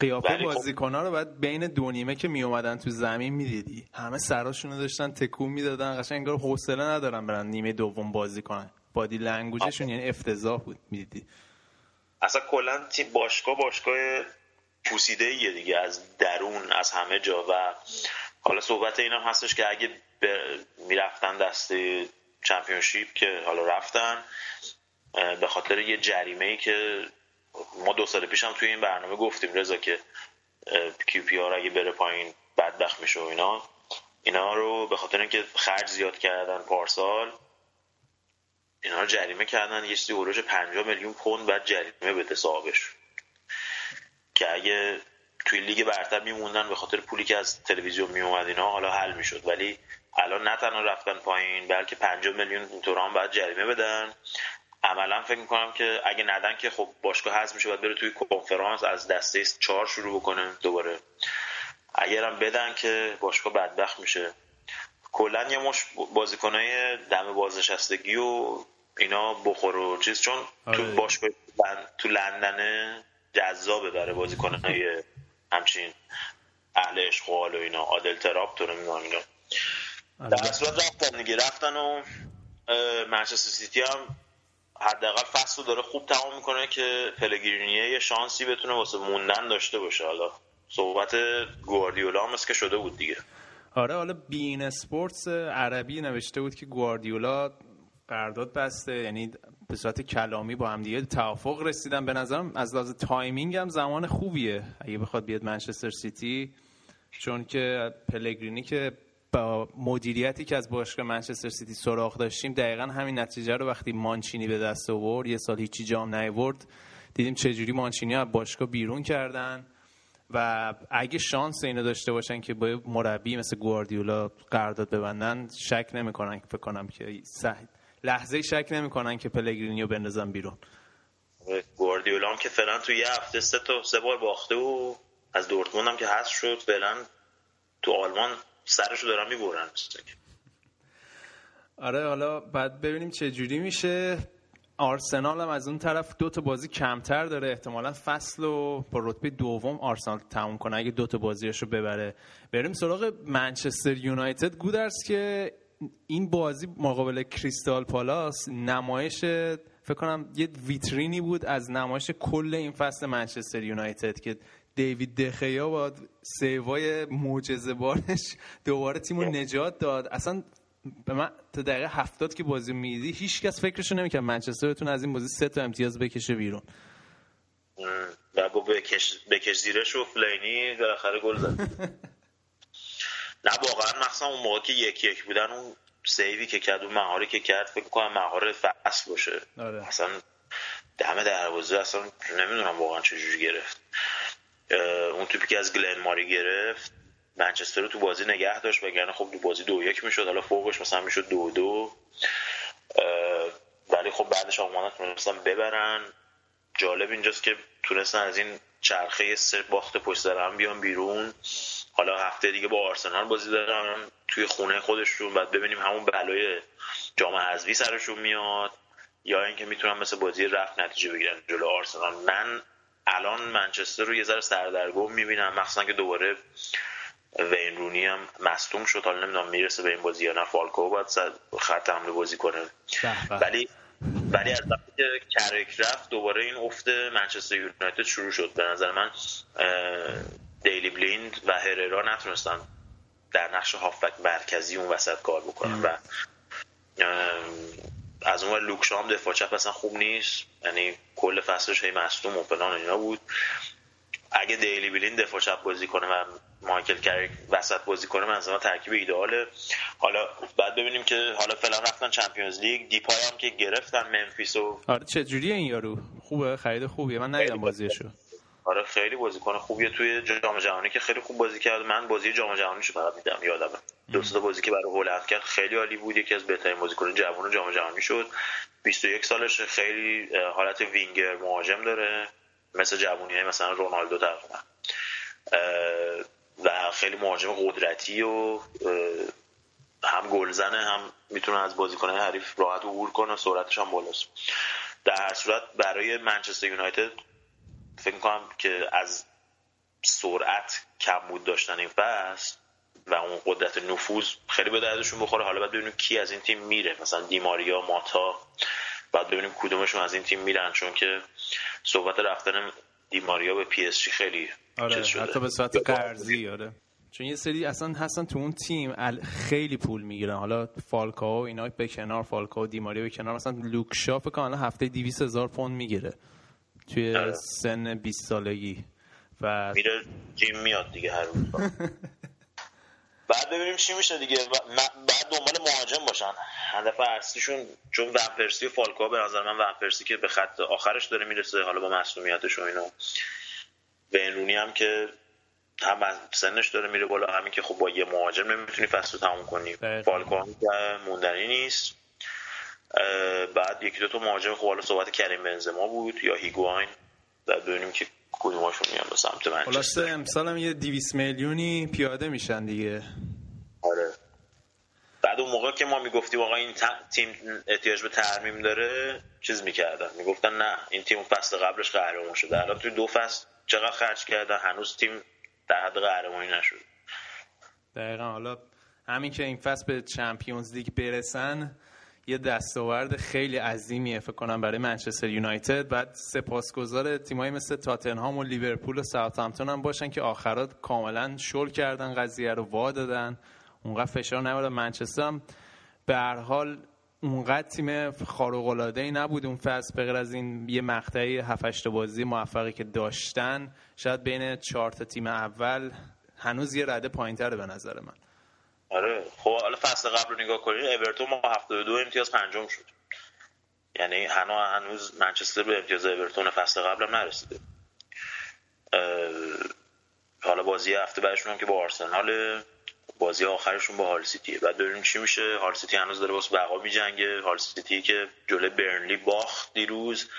قیافه خب- بازیکن‌ها رو باید بین دو نیمه که می اومدن تو زمین می‌دیدی. همه سراشون رو داشتن تکون می‌دادن. قشنگ انگار حوصله ندارن برن نیمه دوم بازی کنن. body language شون یعنی افتضاح بود می‌دیدی. اصلا کلا تیم باشگاه باشگاه پوسیده ایه دیگه از درون از همه جا. و حالا صحبت اینم هستش که اگه ب- می‌رفتن دست Championship که حالا رفتن به خاطر یه جریمه ای که ما دو سال پیش هم توی این برنامه گفتیم رضا که کیو پی آر اگه بره پایین بدبخت میشه و اینا. اینا رو به خاطر اینکه خرج زیاد کردن پارسال اینا رو جریمه کردن یه چیزی اوروج 50 میلیون پوند بعد جریمه بده صاحبش. که اگه توی لیگ برتر میموندن به خاطر پولی که از تلویزیون میومد اینا حالا حل می‌شد. ولی الان نه تنها رفتن پایین بلکه 50 میلیون اینطور هم باید جریمه بدن. عملا فکر می‌کنم که اگه ندن که خب باشگاه حذف میشه باید بره توی کنفرانس از دسته چهار شروع بکنه دوباره. اگرم بدن که باشگاه بدبخت میشه. کلا یه مش بازیکنای دم بازنشستگی و اینا بخور و چیز چون آره. تو باشگاه لن- تو لندن جذابه برای بازیکنای همچین اهل عشق و اینا. عادل تعرابت و نمی‌دونم اینا. در هر صورت رفتن دیگه. رفتن و منچستر سیتی هم حداقل فصل رو داره خوب تمام می‌کنه که پلگرینیه یه شانسی بتونه واسه موندن داشته باشه. حالا صحبت گواردیولا هم که شده بود دیگه. آره حالا beIN Sports عربی نوشته بود که گواردیولا قرارداد بسته یعنی به صورت کلامی با هم دیگه توافق رسیدن. به نظرم از لحاظ timing هم زمان خوبیه اگه بخواد بیاد منچستر سیتی چون که پلگرینی که با مدیریتی که از باشگاه منچستر سیتی سراغ داشتیم دقیقا همین نتیجه رو وقتی مانچینی به دست آورد یه سال هیچی جام نیورد دیدیم چجوری مانچینی از باشگاه بیرون کردن و اگه شانس اینو داشته باشن که با مربی مثل گواردیولا قرارداد ببندن شک نمی‌کنن. فکر کنم که لحظه شک نمی‌کنن که پلگرینیو بندازن بیرون. گواردیولا هم که فعلا تو یه هفته سه تا سه بار باخته و از دورتموند هم که حذف شد فعلا تو آلمان سرشو دارن می‌برن. آره حالا بعد ببینیم چه جوری میشه. آرسنال هم از اون طرف دو تا بازی کمتر داره. احتمالا فصل و با رتبه دوم آرسنال تموم کنه اگه دو تا بازیش رو ببره. بریم سراغ منچستر یونایتد. گودرس که این بازی مقابل کریستال پالاس نمایش فکر کنم یه ویترینی بود از نمایش کل این فصل منچستر یونایتد که دیوید دخیا با سیوای معجزه بارش دوباره تیم رو نجات داد. اصلا به من تا دقیقه هفتاد که بازی میدی هیچ کس فکرشو نمی‌کرد منچستر بتونه از این بازی سه تا امتیاز بکشه بیرون. و با بکش, بکش زیرش و فلینی بالاخره گل زد. نه واقعا مخصوصا اون موقع که یک یک بودن اون سیوی که کرد اون مهاری که کرد فکر کنم مهار فصل باشه. آره. اصلا دم دروازه اصلا نمی‌دونم واقعا چجوری گرفت. اون توپی که از گلن ماری گرفت منچستر رو تو بازی نگه داشت وگرنه خب تو بازی دو یک می‌شد حالا فوقش مثلا می‌شد دو دو. ولی خب بعدش آمانت تونستن ببرن. جالب اینجاست که تونستن از این چرخه سه باخت پشت سر هم بیان بیرون. حالا هفته دیگه با آرسنال بازی دارن توی خونه خودشون بعد ببینیم همون بلای جام حذفی سرشون میاد یا اینکه می‌تونن مثل بازی رفت نتیجه بگیرن جلو آرسنال. من الان منچستر رو یه ذره سردرگم می‌بینم. مخصوصا که دوباره وین رونی هم مصدوم شد. حالا نمی‌دونم می‌رسه به این بازی یا نه. فالکو باید خط حمله بازی کنه. ولی ولی از وقتی که کرک رفت دوباره این افت منچستر یونایتد شروع شد. به نظر من دیلی بلیند و هررا نتونستن در نقش هافبک مرکزی اون وسط کار بکنن و از اون ور لوک شا هم دفاع چپ اصلا خوب نیست. یعنی کل فصلش هی مصدوم و فلان اینا بود. اگه دیلی بلیند دفاع چپ بازی کنه و مایکل کریک وسط بازی کنه من ترکیب ایدئاله. حالا بعد ببینیم که حالا فعلا رفتن Champions League. دیپای هم که گرفتن ممفیس و آره چه جوریه این یارو؟ خوبه؟ خرید خوبیه؟ من ندیدم بازیشو. آره خیلی بازیکن خوبیه توی جام جهانی که خیلی خوب بازی کرد. من بازی جام جهانیشو فقط دیدم یادمه. دو تا بازی که برای هلند کرد خیلی عالی بود. یکی از بهترین بازیکن جوان جام جهانی شد. 21 سالش خیلی حالت وینگر مهاجم داره. مثل جوونی های مثلا رونالدو تقریبا. و خیلی مهاجم قدرتی و هم گلزنه هم می‌تونه از بازیکنهای حریف راحت عبور کنه سرعتش هم بالاست. در هر صورت برای منچستر یونایتد فکر می‌کنم که از سرعت کمبود داشتن این فصل و اون قدرت نفوذ خیلی به دردشون بخوره. حالا باید ببینیم کی از این تیم میره. مثلا دیماریا ماتا بعد ببینیم کدومشون از این تیم میرن چون که صحبت رفتن دیماریا به پی اس جی خیلی آره شده. حتی به صورت قرضی آره. چون یه سری اصلا هستن تو اون تیم خیلی پول می‌گیرن. حالا فالکاو و اینا به کنار فالکاو دیماریا به کنار. مثلا لوک شا فکر کنم الان هفته 200 هزار پوند می‌گیره. توی آره. سن 20 سالگی و میره جیم میاد دیگه هر روز. بعد ببینیم چی میشه دیگه. بعد دنبال مهاجم باشن. هدف اصلیشون چون ونپرسی و فالکا به نظر من ونپرسی که به خط آخرش داره می‌رسه حالا با مسئولیتش و اینا وینرونی هم که هم از سنش داره میره بالا همین که خب با یه مهاجم نمی‌تونی فصل رو تموم کنی. فالکا هم که موندنی نیست. بعد یکی دو تا مهاجم خب حالا صحبت کریم بنزما بود یا هیگواین. بعد ببینیم که کدوماشون میان به سمت منچستر. خلاصه امسال هم یه 200 میلیونی پیاده میشن دیگه. آره. بعد اون موقع که ما می‌گفتیم آقا این تیم احتیاج به ترمیم داره چیز می‌کردن. می‌گفتن نه این تیم فصل قبلش قهرمان شده. الان توی دو فصل چقدر خرج کردن؟ هنوز تیم در حد قهرمانی نشد دقیقا. حالا همین که این فصل به چمپیونز لیگ برسن یه دستاورد خیلی عظیمیه فکر کنم برای منچستر یونایتد بعد سپاسگزار تیمایی مثل تاتنهام و لیورپول و ساوثهامپتون هم باشن که آخرات کاملا شل کردن قضیه رو وا دادن. اونقدر فشار نمیدن منچستر هم به هر حال اونقدر تیم خارق العاده ای نبود اون فصل. به از این یه مقطعی 7 8 بازی موفقی که داشتن شاید بین چهار تا تیم اول هنوز یه رده پایینتره به نظر من. آره. خب حالا فصل قبل رو نگاه کنید اورتون ما 72 امتیاز پنجم شد. یعنی هنوز هنوز منچستر به امتیاز اورتون فصل قبل هم نرسیده. حالا بازی هفته بعدشون هم که با آرسنال بازی آخرشون با هال سیتیه بعد ببینیم چی میشه. هال سیتی هنوز داره واسه بقا میجنگه. هال سیتی که جلوی برنلی باخت دیروز.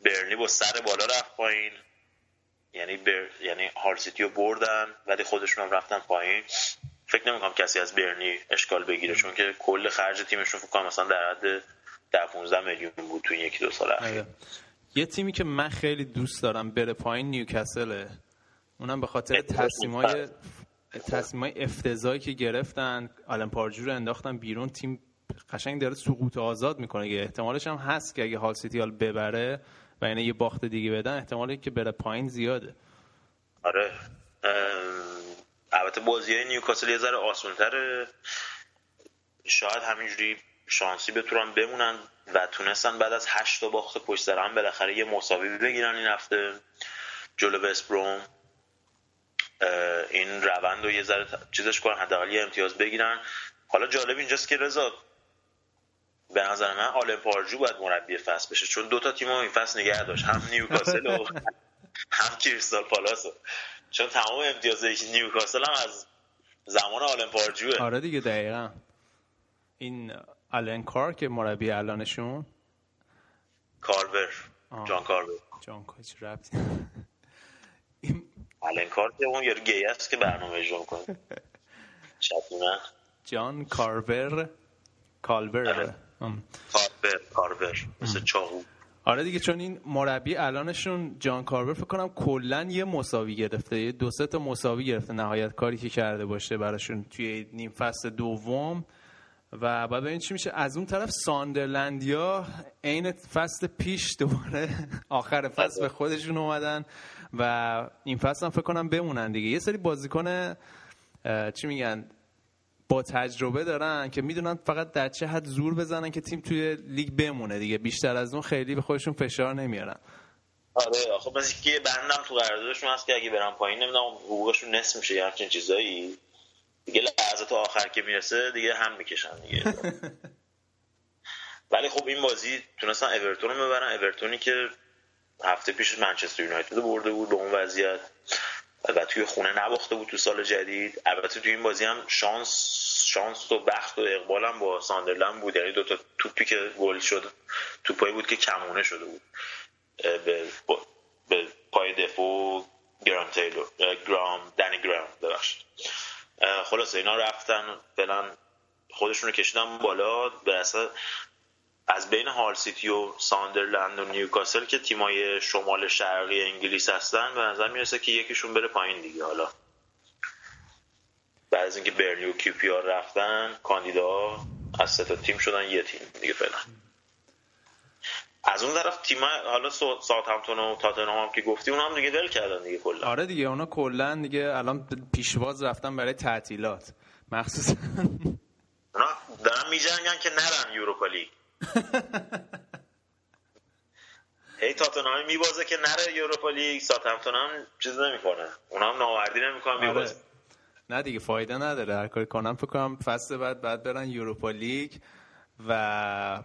برنلی با سر بالا رفت پایین. یعنی بر... یعنی هال سیتی رو بردن ولی خودشون هم رفتن پایین. فکر نمی‌کنم کسی از برنی اشکال بگیره چون که کل خرج تیمشون فکر کنم مثلا در حد 10 15 میلیون بود تو یکی دو سال اخیر. آره. یه تیمی که من خیلی دوست دارم بره پایین نیوکاسله. اونم به خاطر تصمیمای تصمیمای افتضاحی که گرفتن آلن پارجو رو انداختن بیرون تیم قشنگ داره سقوط آزاد می‌کنه. که احتمالش هم هست که اگه هال سیتی ببره و یعنی یه باخت دیگه بدن احتمالی که بره پایین زیاده. آره. البته بازی های نیوکاسل یه ذره آسونتره. شاید همینجوری شانسی بتونن بمونن و تونستن بعد از هشت تا باخت پشت سر هم بالاخره یه مساوی بگیرن این هفته جلو وستبروم این روند رو یه ذره چیزش کنن حداقل یه امتیاز بگیرن. حالا جالب اینجاست که رضا به نظر من آلن پارجو باید مربی فصل بشه چون دوتا تیم این فصل نگه داشت هم نیوکاسل و هم کریستال پالاس. چون تمام امتیازهای نیوکاسل هم از زمان آلن پارجوه. آره دیگه دقیقا. این آلن کار که مربی الانشون؟ کارور آه. جان کارور جان کوچ ربط الان کار که اون یارو گیه است که برنامه اجرا کنه چطونه جان کارور کالور آره. کاربر کاربر. مثل چاقو. آره دیگه چون این مربی الانشون جان کارور فکر کنم کلا یه مساوی گرفته یه دو سه تا مساوی گرفته نهایت کاری که کرده باشه براشون توی نیم فصل دوم. و بعد ببینیم چی میشه از اون طرف ساندرلندیا عین فصل پیش دوباره آخر فصل به خودشون اومدن و این فصل هم فکر کنم بمونن دیگه. یه سری بازیکن چی میگن؟ با تجربه دارن که می‌دونن فقط در چه حد زور بزنن که تیم توی لیگ بمونه دیگه. بیشتر از اون خیلی به خودشون فشار نمیارن. آره آخه مثل که بندم تو قراردادشون هست که اگه برن پایین نمی‌دونم حقوقشون نصف میشه یا همچین چیزایی. دیگه لحظات آخر که می‌رسه دیگه هم می‌کشن دیگه. ولی خب این بازی تونستن اورتون رو ببرن. اورتونی که هفته پیش منچستر یونایتد برده بود به اون وضعیت. و توی خونه نباخته بود تو سال جدید. البته توی این بازی هم شانس شانس و بخت و اقبال هم با ساندرلند بود. یعنی دوتا توپی که گل شد توپایی بود که کمونه شده بود. به, به پای دفو گرام تیلور گرام دنی گرام ببخشید. خلاصه اینا رفتن فعلا خودشون رو کشیدن بالا. به اصلا از بین هال سیتی و ساندرلند و نیوکاسل که تیمای شمال شرقی انگلیس هستن به نظر می‌رسه که یکیشون بره پایین دیگه. حالا بعد از اینکه برنلی و کیو پی آر رفتن کاندیدا از سه تا تیم شدن یه تیم دیگه فعلا. از اون طرف تیم حالا ساوثهمپتون و تاتنهام هم که گفتی اون هم دیگه ول کردن دیگه کلا. آره دیگه اونا کلا دیگه الان پیشواز رفتن برای تعطیلات. مخصوصا اونا دارن میجنگن که نرن Europa League. هی تاتنهام میبازه که نره Europa League ساوثهمپتون هم چیز نمی‌کنه. اونا هم نامردی نمی‌کنن آره. میبازه نه دیگه فایده نداره. هر کاری کنم فکر کنم فصل بعد بعد برن Europa League و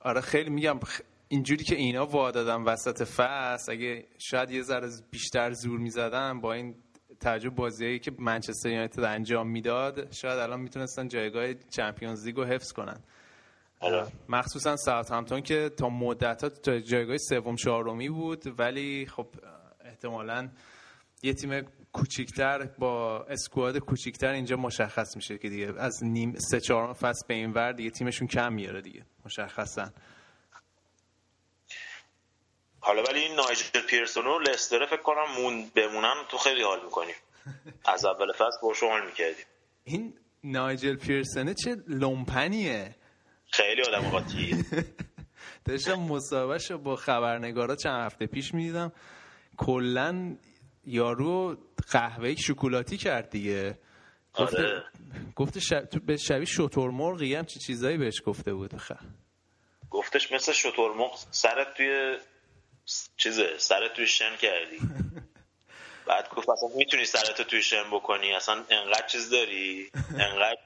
آره خیلی میگم اینجوری که اینا وا دادن وسط فصل اگه شاید یه ذره بیشتر زور می‌زدن با این تعجب بازیایی که منچستر یونایتد انجام می‌داد شاید الان می‌تونستن جایگاه چمپیونز لیگ رو حفظ کنن. مخصوصا ساوثهمپتون که تا مدت تا جایگاه سوم چهارمی بود ولی خب احتمالا یه تیم کوچیکتر با اسکواد کوچیکتر اینجا مشخص میشه که دیگه از نیم سه چهارم فصل به این ور دیگه تیمشون کم میاره دیگه مشخصا. حالا ولی این نایجل پیرسون و لستر فکر کنم مون بمونن تو خیلی حال می‌کنی از اول فصل با حال می‌کردی این نایجل پیرسنه چه لومپنیه؟ خیلی آدم قاطیه داشتم مصاحبهش با خبرنگارا چند هفته پیش می‌دیدم. کلا یارو قهوه شکلاتی کرد دیگه. گفته, آره. گفته شب... تو به شبیه شترمرغی هم چی چیزایی بهش گفته بود خ... گفتش مثل شترمرغ سرت توی چیزه سرت توی شن کردی. بعد گفت اصلا می‌تونی سرت توی شن بکنی اصلا انقدر چیز داری انقدر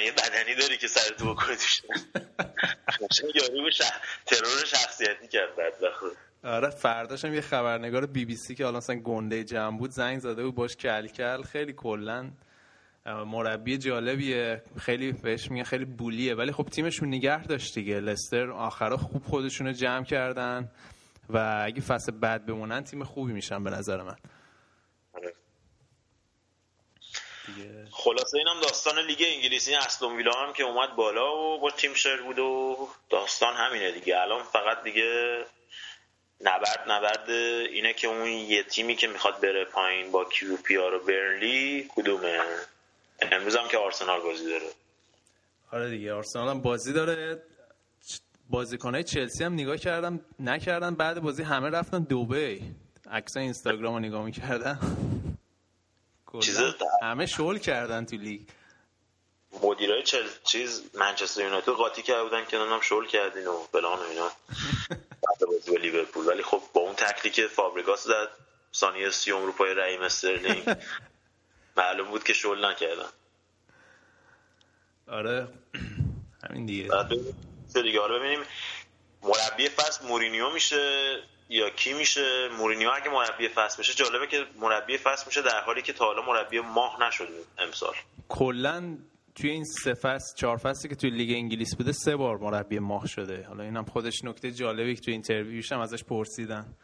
توانایی بدنی داری که سرتو بکنی توی شن یارو ترور شخصیتی کرد بدبخت آره فرداش هم یه خبرنگار بی بی سی که حالا مثلا گنده جمع بود زنگ زده بود باش کل کل خیلی کلا مربی جالبیه خیلی بهش میگن خیلی bully ه ولی خب تیمشون نگه داشت دیگه. لستر آخرا خوب خودشون رو جمع کردن و اگه فصل بعد بمونن تیم خوبی میشن به نظر من آره. دیگه. خلاصه اینم داستان لیگ انگلیسی استون ویلا هم که اومد بالا و با تیم شروود و داستان همینه دیگه. الان فقط دیگه نبرد نبرد اینه که اون یه تیمی که می‌خواد بره پایین با کیو پی آر و برنلی کدومه؟ امروز هم که آرسنال بازی داره. آره دیگه آرسنال هم بازی داره. بازیکنهای چلسی هم نگاه کردم نکردن. بعد بازی همه رفتن دوبی عکس اینستاگرام رو نگاه می‌کردن چیزه همه شل کردن تو لیگ. مدیرای چل چیز منچستر یونایتد قاطی کرده بودن که نمی‌دونم شل کردین و فلان و اینا. بعد بازی با لیورپول. ولی خب با اون تکلی که فابریگاس زد ثانیه سی اروپای رحیم استرلینگ. معلوم بود که شل نکردن. آره. همین دیگه. بعد دیگه؟ حالا ببینیم. مربی فصل مورینیو میشه. یا کی میشه؟ مورینیو اگه مربی فصل میشه جالبه که مربی فصل میشه در حالی که تا حالا مربی ماه نشده امسال. کلا توی این سه فصل چهار فصلی که توی لیگ انگلیس بوده سه بار مربی ماه شده. حالا اینم خودش نکته جالبی که توی interview ش هم ازش پرسیدن.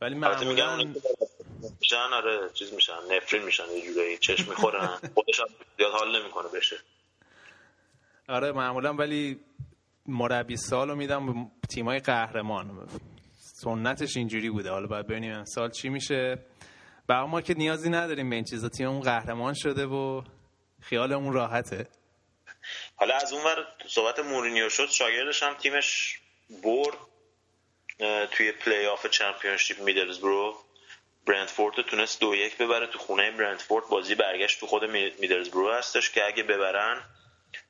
ولی معمولا که میشن آره چیز میشن نفرین میشن یه جورایی چشم می‌خورن. خودش هم زیاد حال نمی‌کنه بشه. آره معمولا ولی مربی سال رو میدم به تیمای قهرمان. سنتش اینجوری بوده. حالا باید ببینیم امسال چی میشه. و ما که نیازی نداریم به این چیزا. تیممون قهرمان شده و خیالمون راحته. حالا از اون ور صحبت مورینیو شد شاگردش هم تیمش برد توی پلی آف Championship میدلزبرو برندفورد تونست دو یک ببره. تو خونه برندفورد بازی برگشت تو خود می- میدلزبرو هستش که اگه ببرن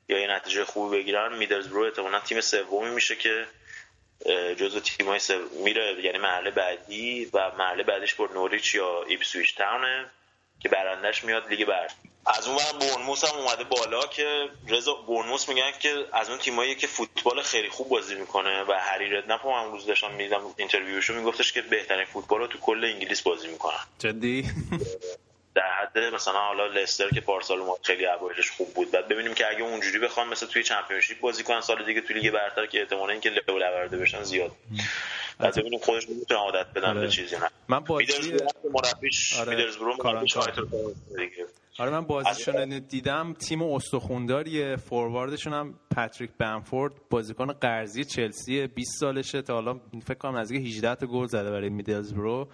یا یه نتیجه خوبی بگیرن میدلزبرو احتمالاً تیم سومی میشه که جزو تیمای سو... میره یعنی مرحله بعدی و مرحله بعدیش با نوریچ یا ایپسویچ تاونه که برندش میاد لیگ برتر از اون ور بورنموس هم اومده بالا که از قضا بورنموس میگن که از اون تیمایی که فوتبال خیلی خوب بازی می‌کنه و هری ردنپ هم امروز داشتم می‌دیدم interview شو میگفتش که بهترین فوتبال رو تو کل انگلیس بازی می‌کنن. جدی؟ در حد مثلا حالا لستر که پارسال اومد خیلی اوایلش خوب بود. بعد ببینیم که اگه اونجوری بخوان مثلا توی چمپیونشیپ بازی کنن سال دیگه توی لیگ برتر که احتمال اینکه لو لورده بشن زیاد. بعد ببینیم خودشون می‌تونن عادت بدن آره. به چیزی نه؟ من بازی مربیش آره. مربیش دیگه. آره من بازیشون رو دیدم. تیم استخونداریه. فورواردشون هم پاتریک بنفورد. بازیکن قرضی چلسی 20 سالشه. تا حالا فکر کنم نزدیک 18 تا گل زده برای میدلزبرو.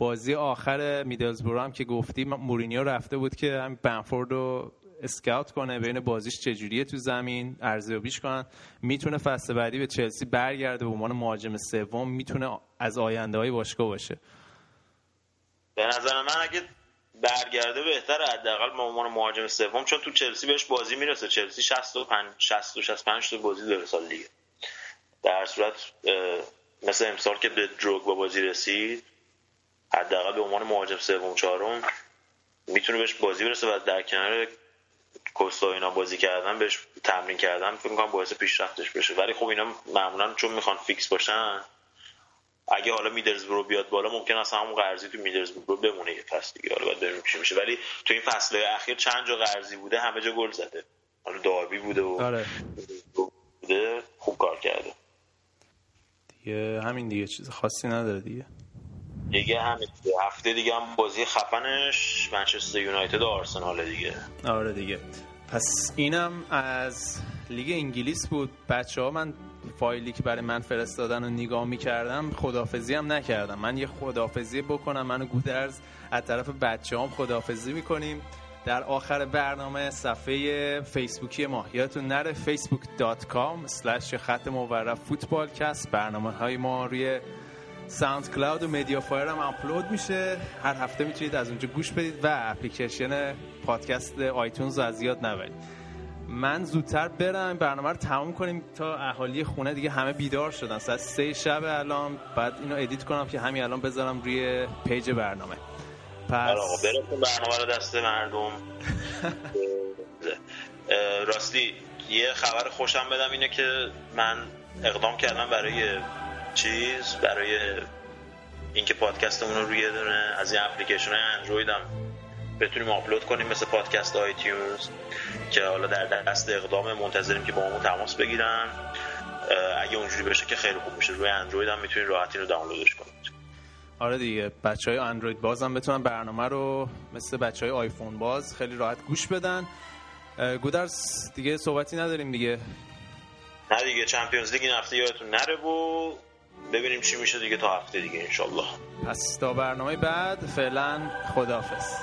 بازی آخر میدلزبرو هم که گفتی مورینیو رفته بود که هم بنفورد رو اسکاوت کنه ببینه بازیش چجوریه تو زمین ارزیابیش کنن. می‌تونه فصل بعدی به چلسی برگرده به عنوان مهاجم سوم می‌تونه از آینده های باشگاه باشه. به نظر من اگه برگرده بهتره حداقل به عنوان مهاجم سوم چون تو چلسی بهش بازی می‌رسه. چلسی 65 60 و 65 تا بازی داره سال دیگه. در صورت مثل امسال که به دروگ با بازی رسید حداقل به عنوان مهاجم سوم چهارم می‌تونه بهش بازی برسه و در کنار کوستا اینا بازی کردن بهش تمرین کردن فکر می‌کنم باعث پیشرفتش بشه. ولی خب اینا معمولا چون می‌خوان فیکس باشن اگه حالا میدلزبرو بیاد بالا ممکن است همون قرضی تو میدلزبرو بمونه یه فصل دیگه. حالا باید ببینیم چی میشه. ولی تو این فصل اخیر چند جا قرضی بوده همه جا گل زده. حالا داربی بوده و آره. بوده خوب کار کرده. دیگه همین دیگه چیز خاصی نداره دیگه. دیگه همین. هفته دیگه هم بازی خفنش. منچستر یونایتد و آرسنال دیگه. آره دیگه. پس اینم از لیگ انگلیس بود. بچه ها من فایلی که برای من فرستادن و نگاه می‌کردم خدافزی هم نکردم. من یه خدافزی بکنم. من و گودرز از طرف بچه هم خدافزی می‌کنیم. در آخر برنامه صفحه فیسبوکی ما. یادتون نره facebook.com slash خط مورب فوتبالکست برنامه های ما روی SoundCloud و MediaFire هم آپلود میشه. هر هفته می‌تونید از اونجا گوش بدید و اپلیکیشن پادکست iTunes رو از یاد نبرید. من زودتر برم. برنامه رو تموم کنیم تا اهالی خونه. دیگه همه بیدار شدن. ساعت سه شب الان. بعد اینو edit کنم که همین الان بذارم روی page برنامه. پس برنامه رو دست مردم. راستی یه خبر خوشم بدم اینه که من اقدام کردم برای چیز برای اینکه پادکستمون رو روی دونه از این اپلیکیشن اندروید هم بتونیم آپلود کنیم مثل پادکست آیتیونز که حالا در دست اقدام منتظریم که با همون تماس بگیرن. اگه اونجوری بشه که خیلی خوب میشه. روی اندروید هم می‌تونید راحتی رو دانلودش کنید. آره دیگه بچه های اندروید باز هم بتونن برنامه رو مثل بچه های آیفون باز خیلی راحت گوش بدن. اه، گودرس دیگه صحبتی نداریم دیگه. نه دیگه چمپیونز لیگ این هفته یادتون نره و ببینیم چی میشه دیگه تا هفته دیگه انشالله. پس تا برنامه بعد فعلا خداحافظ.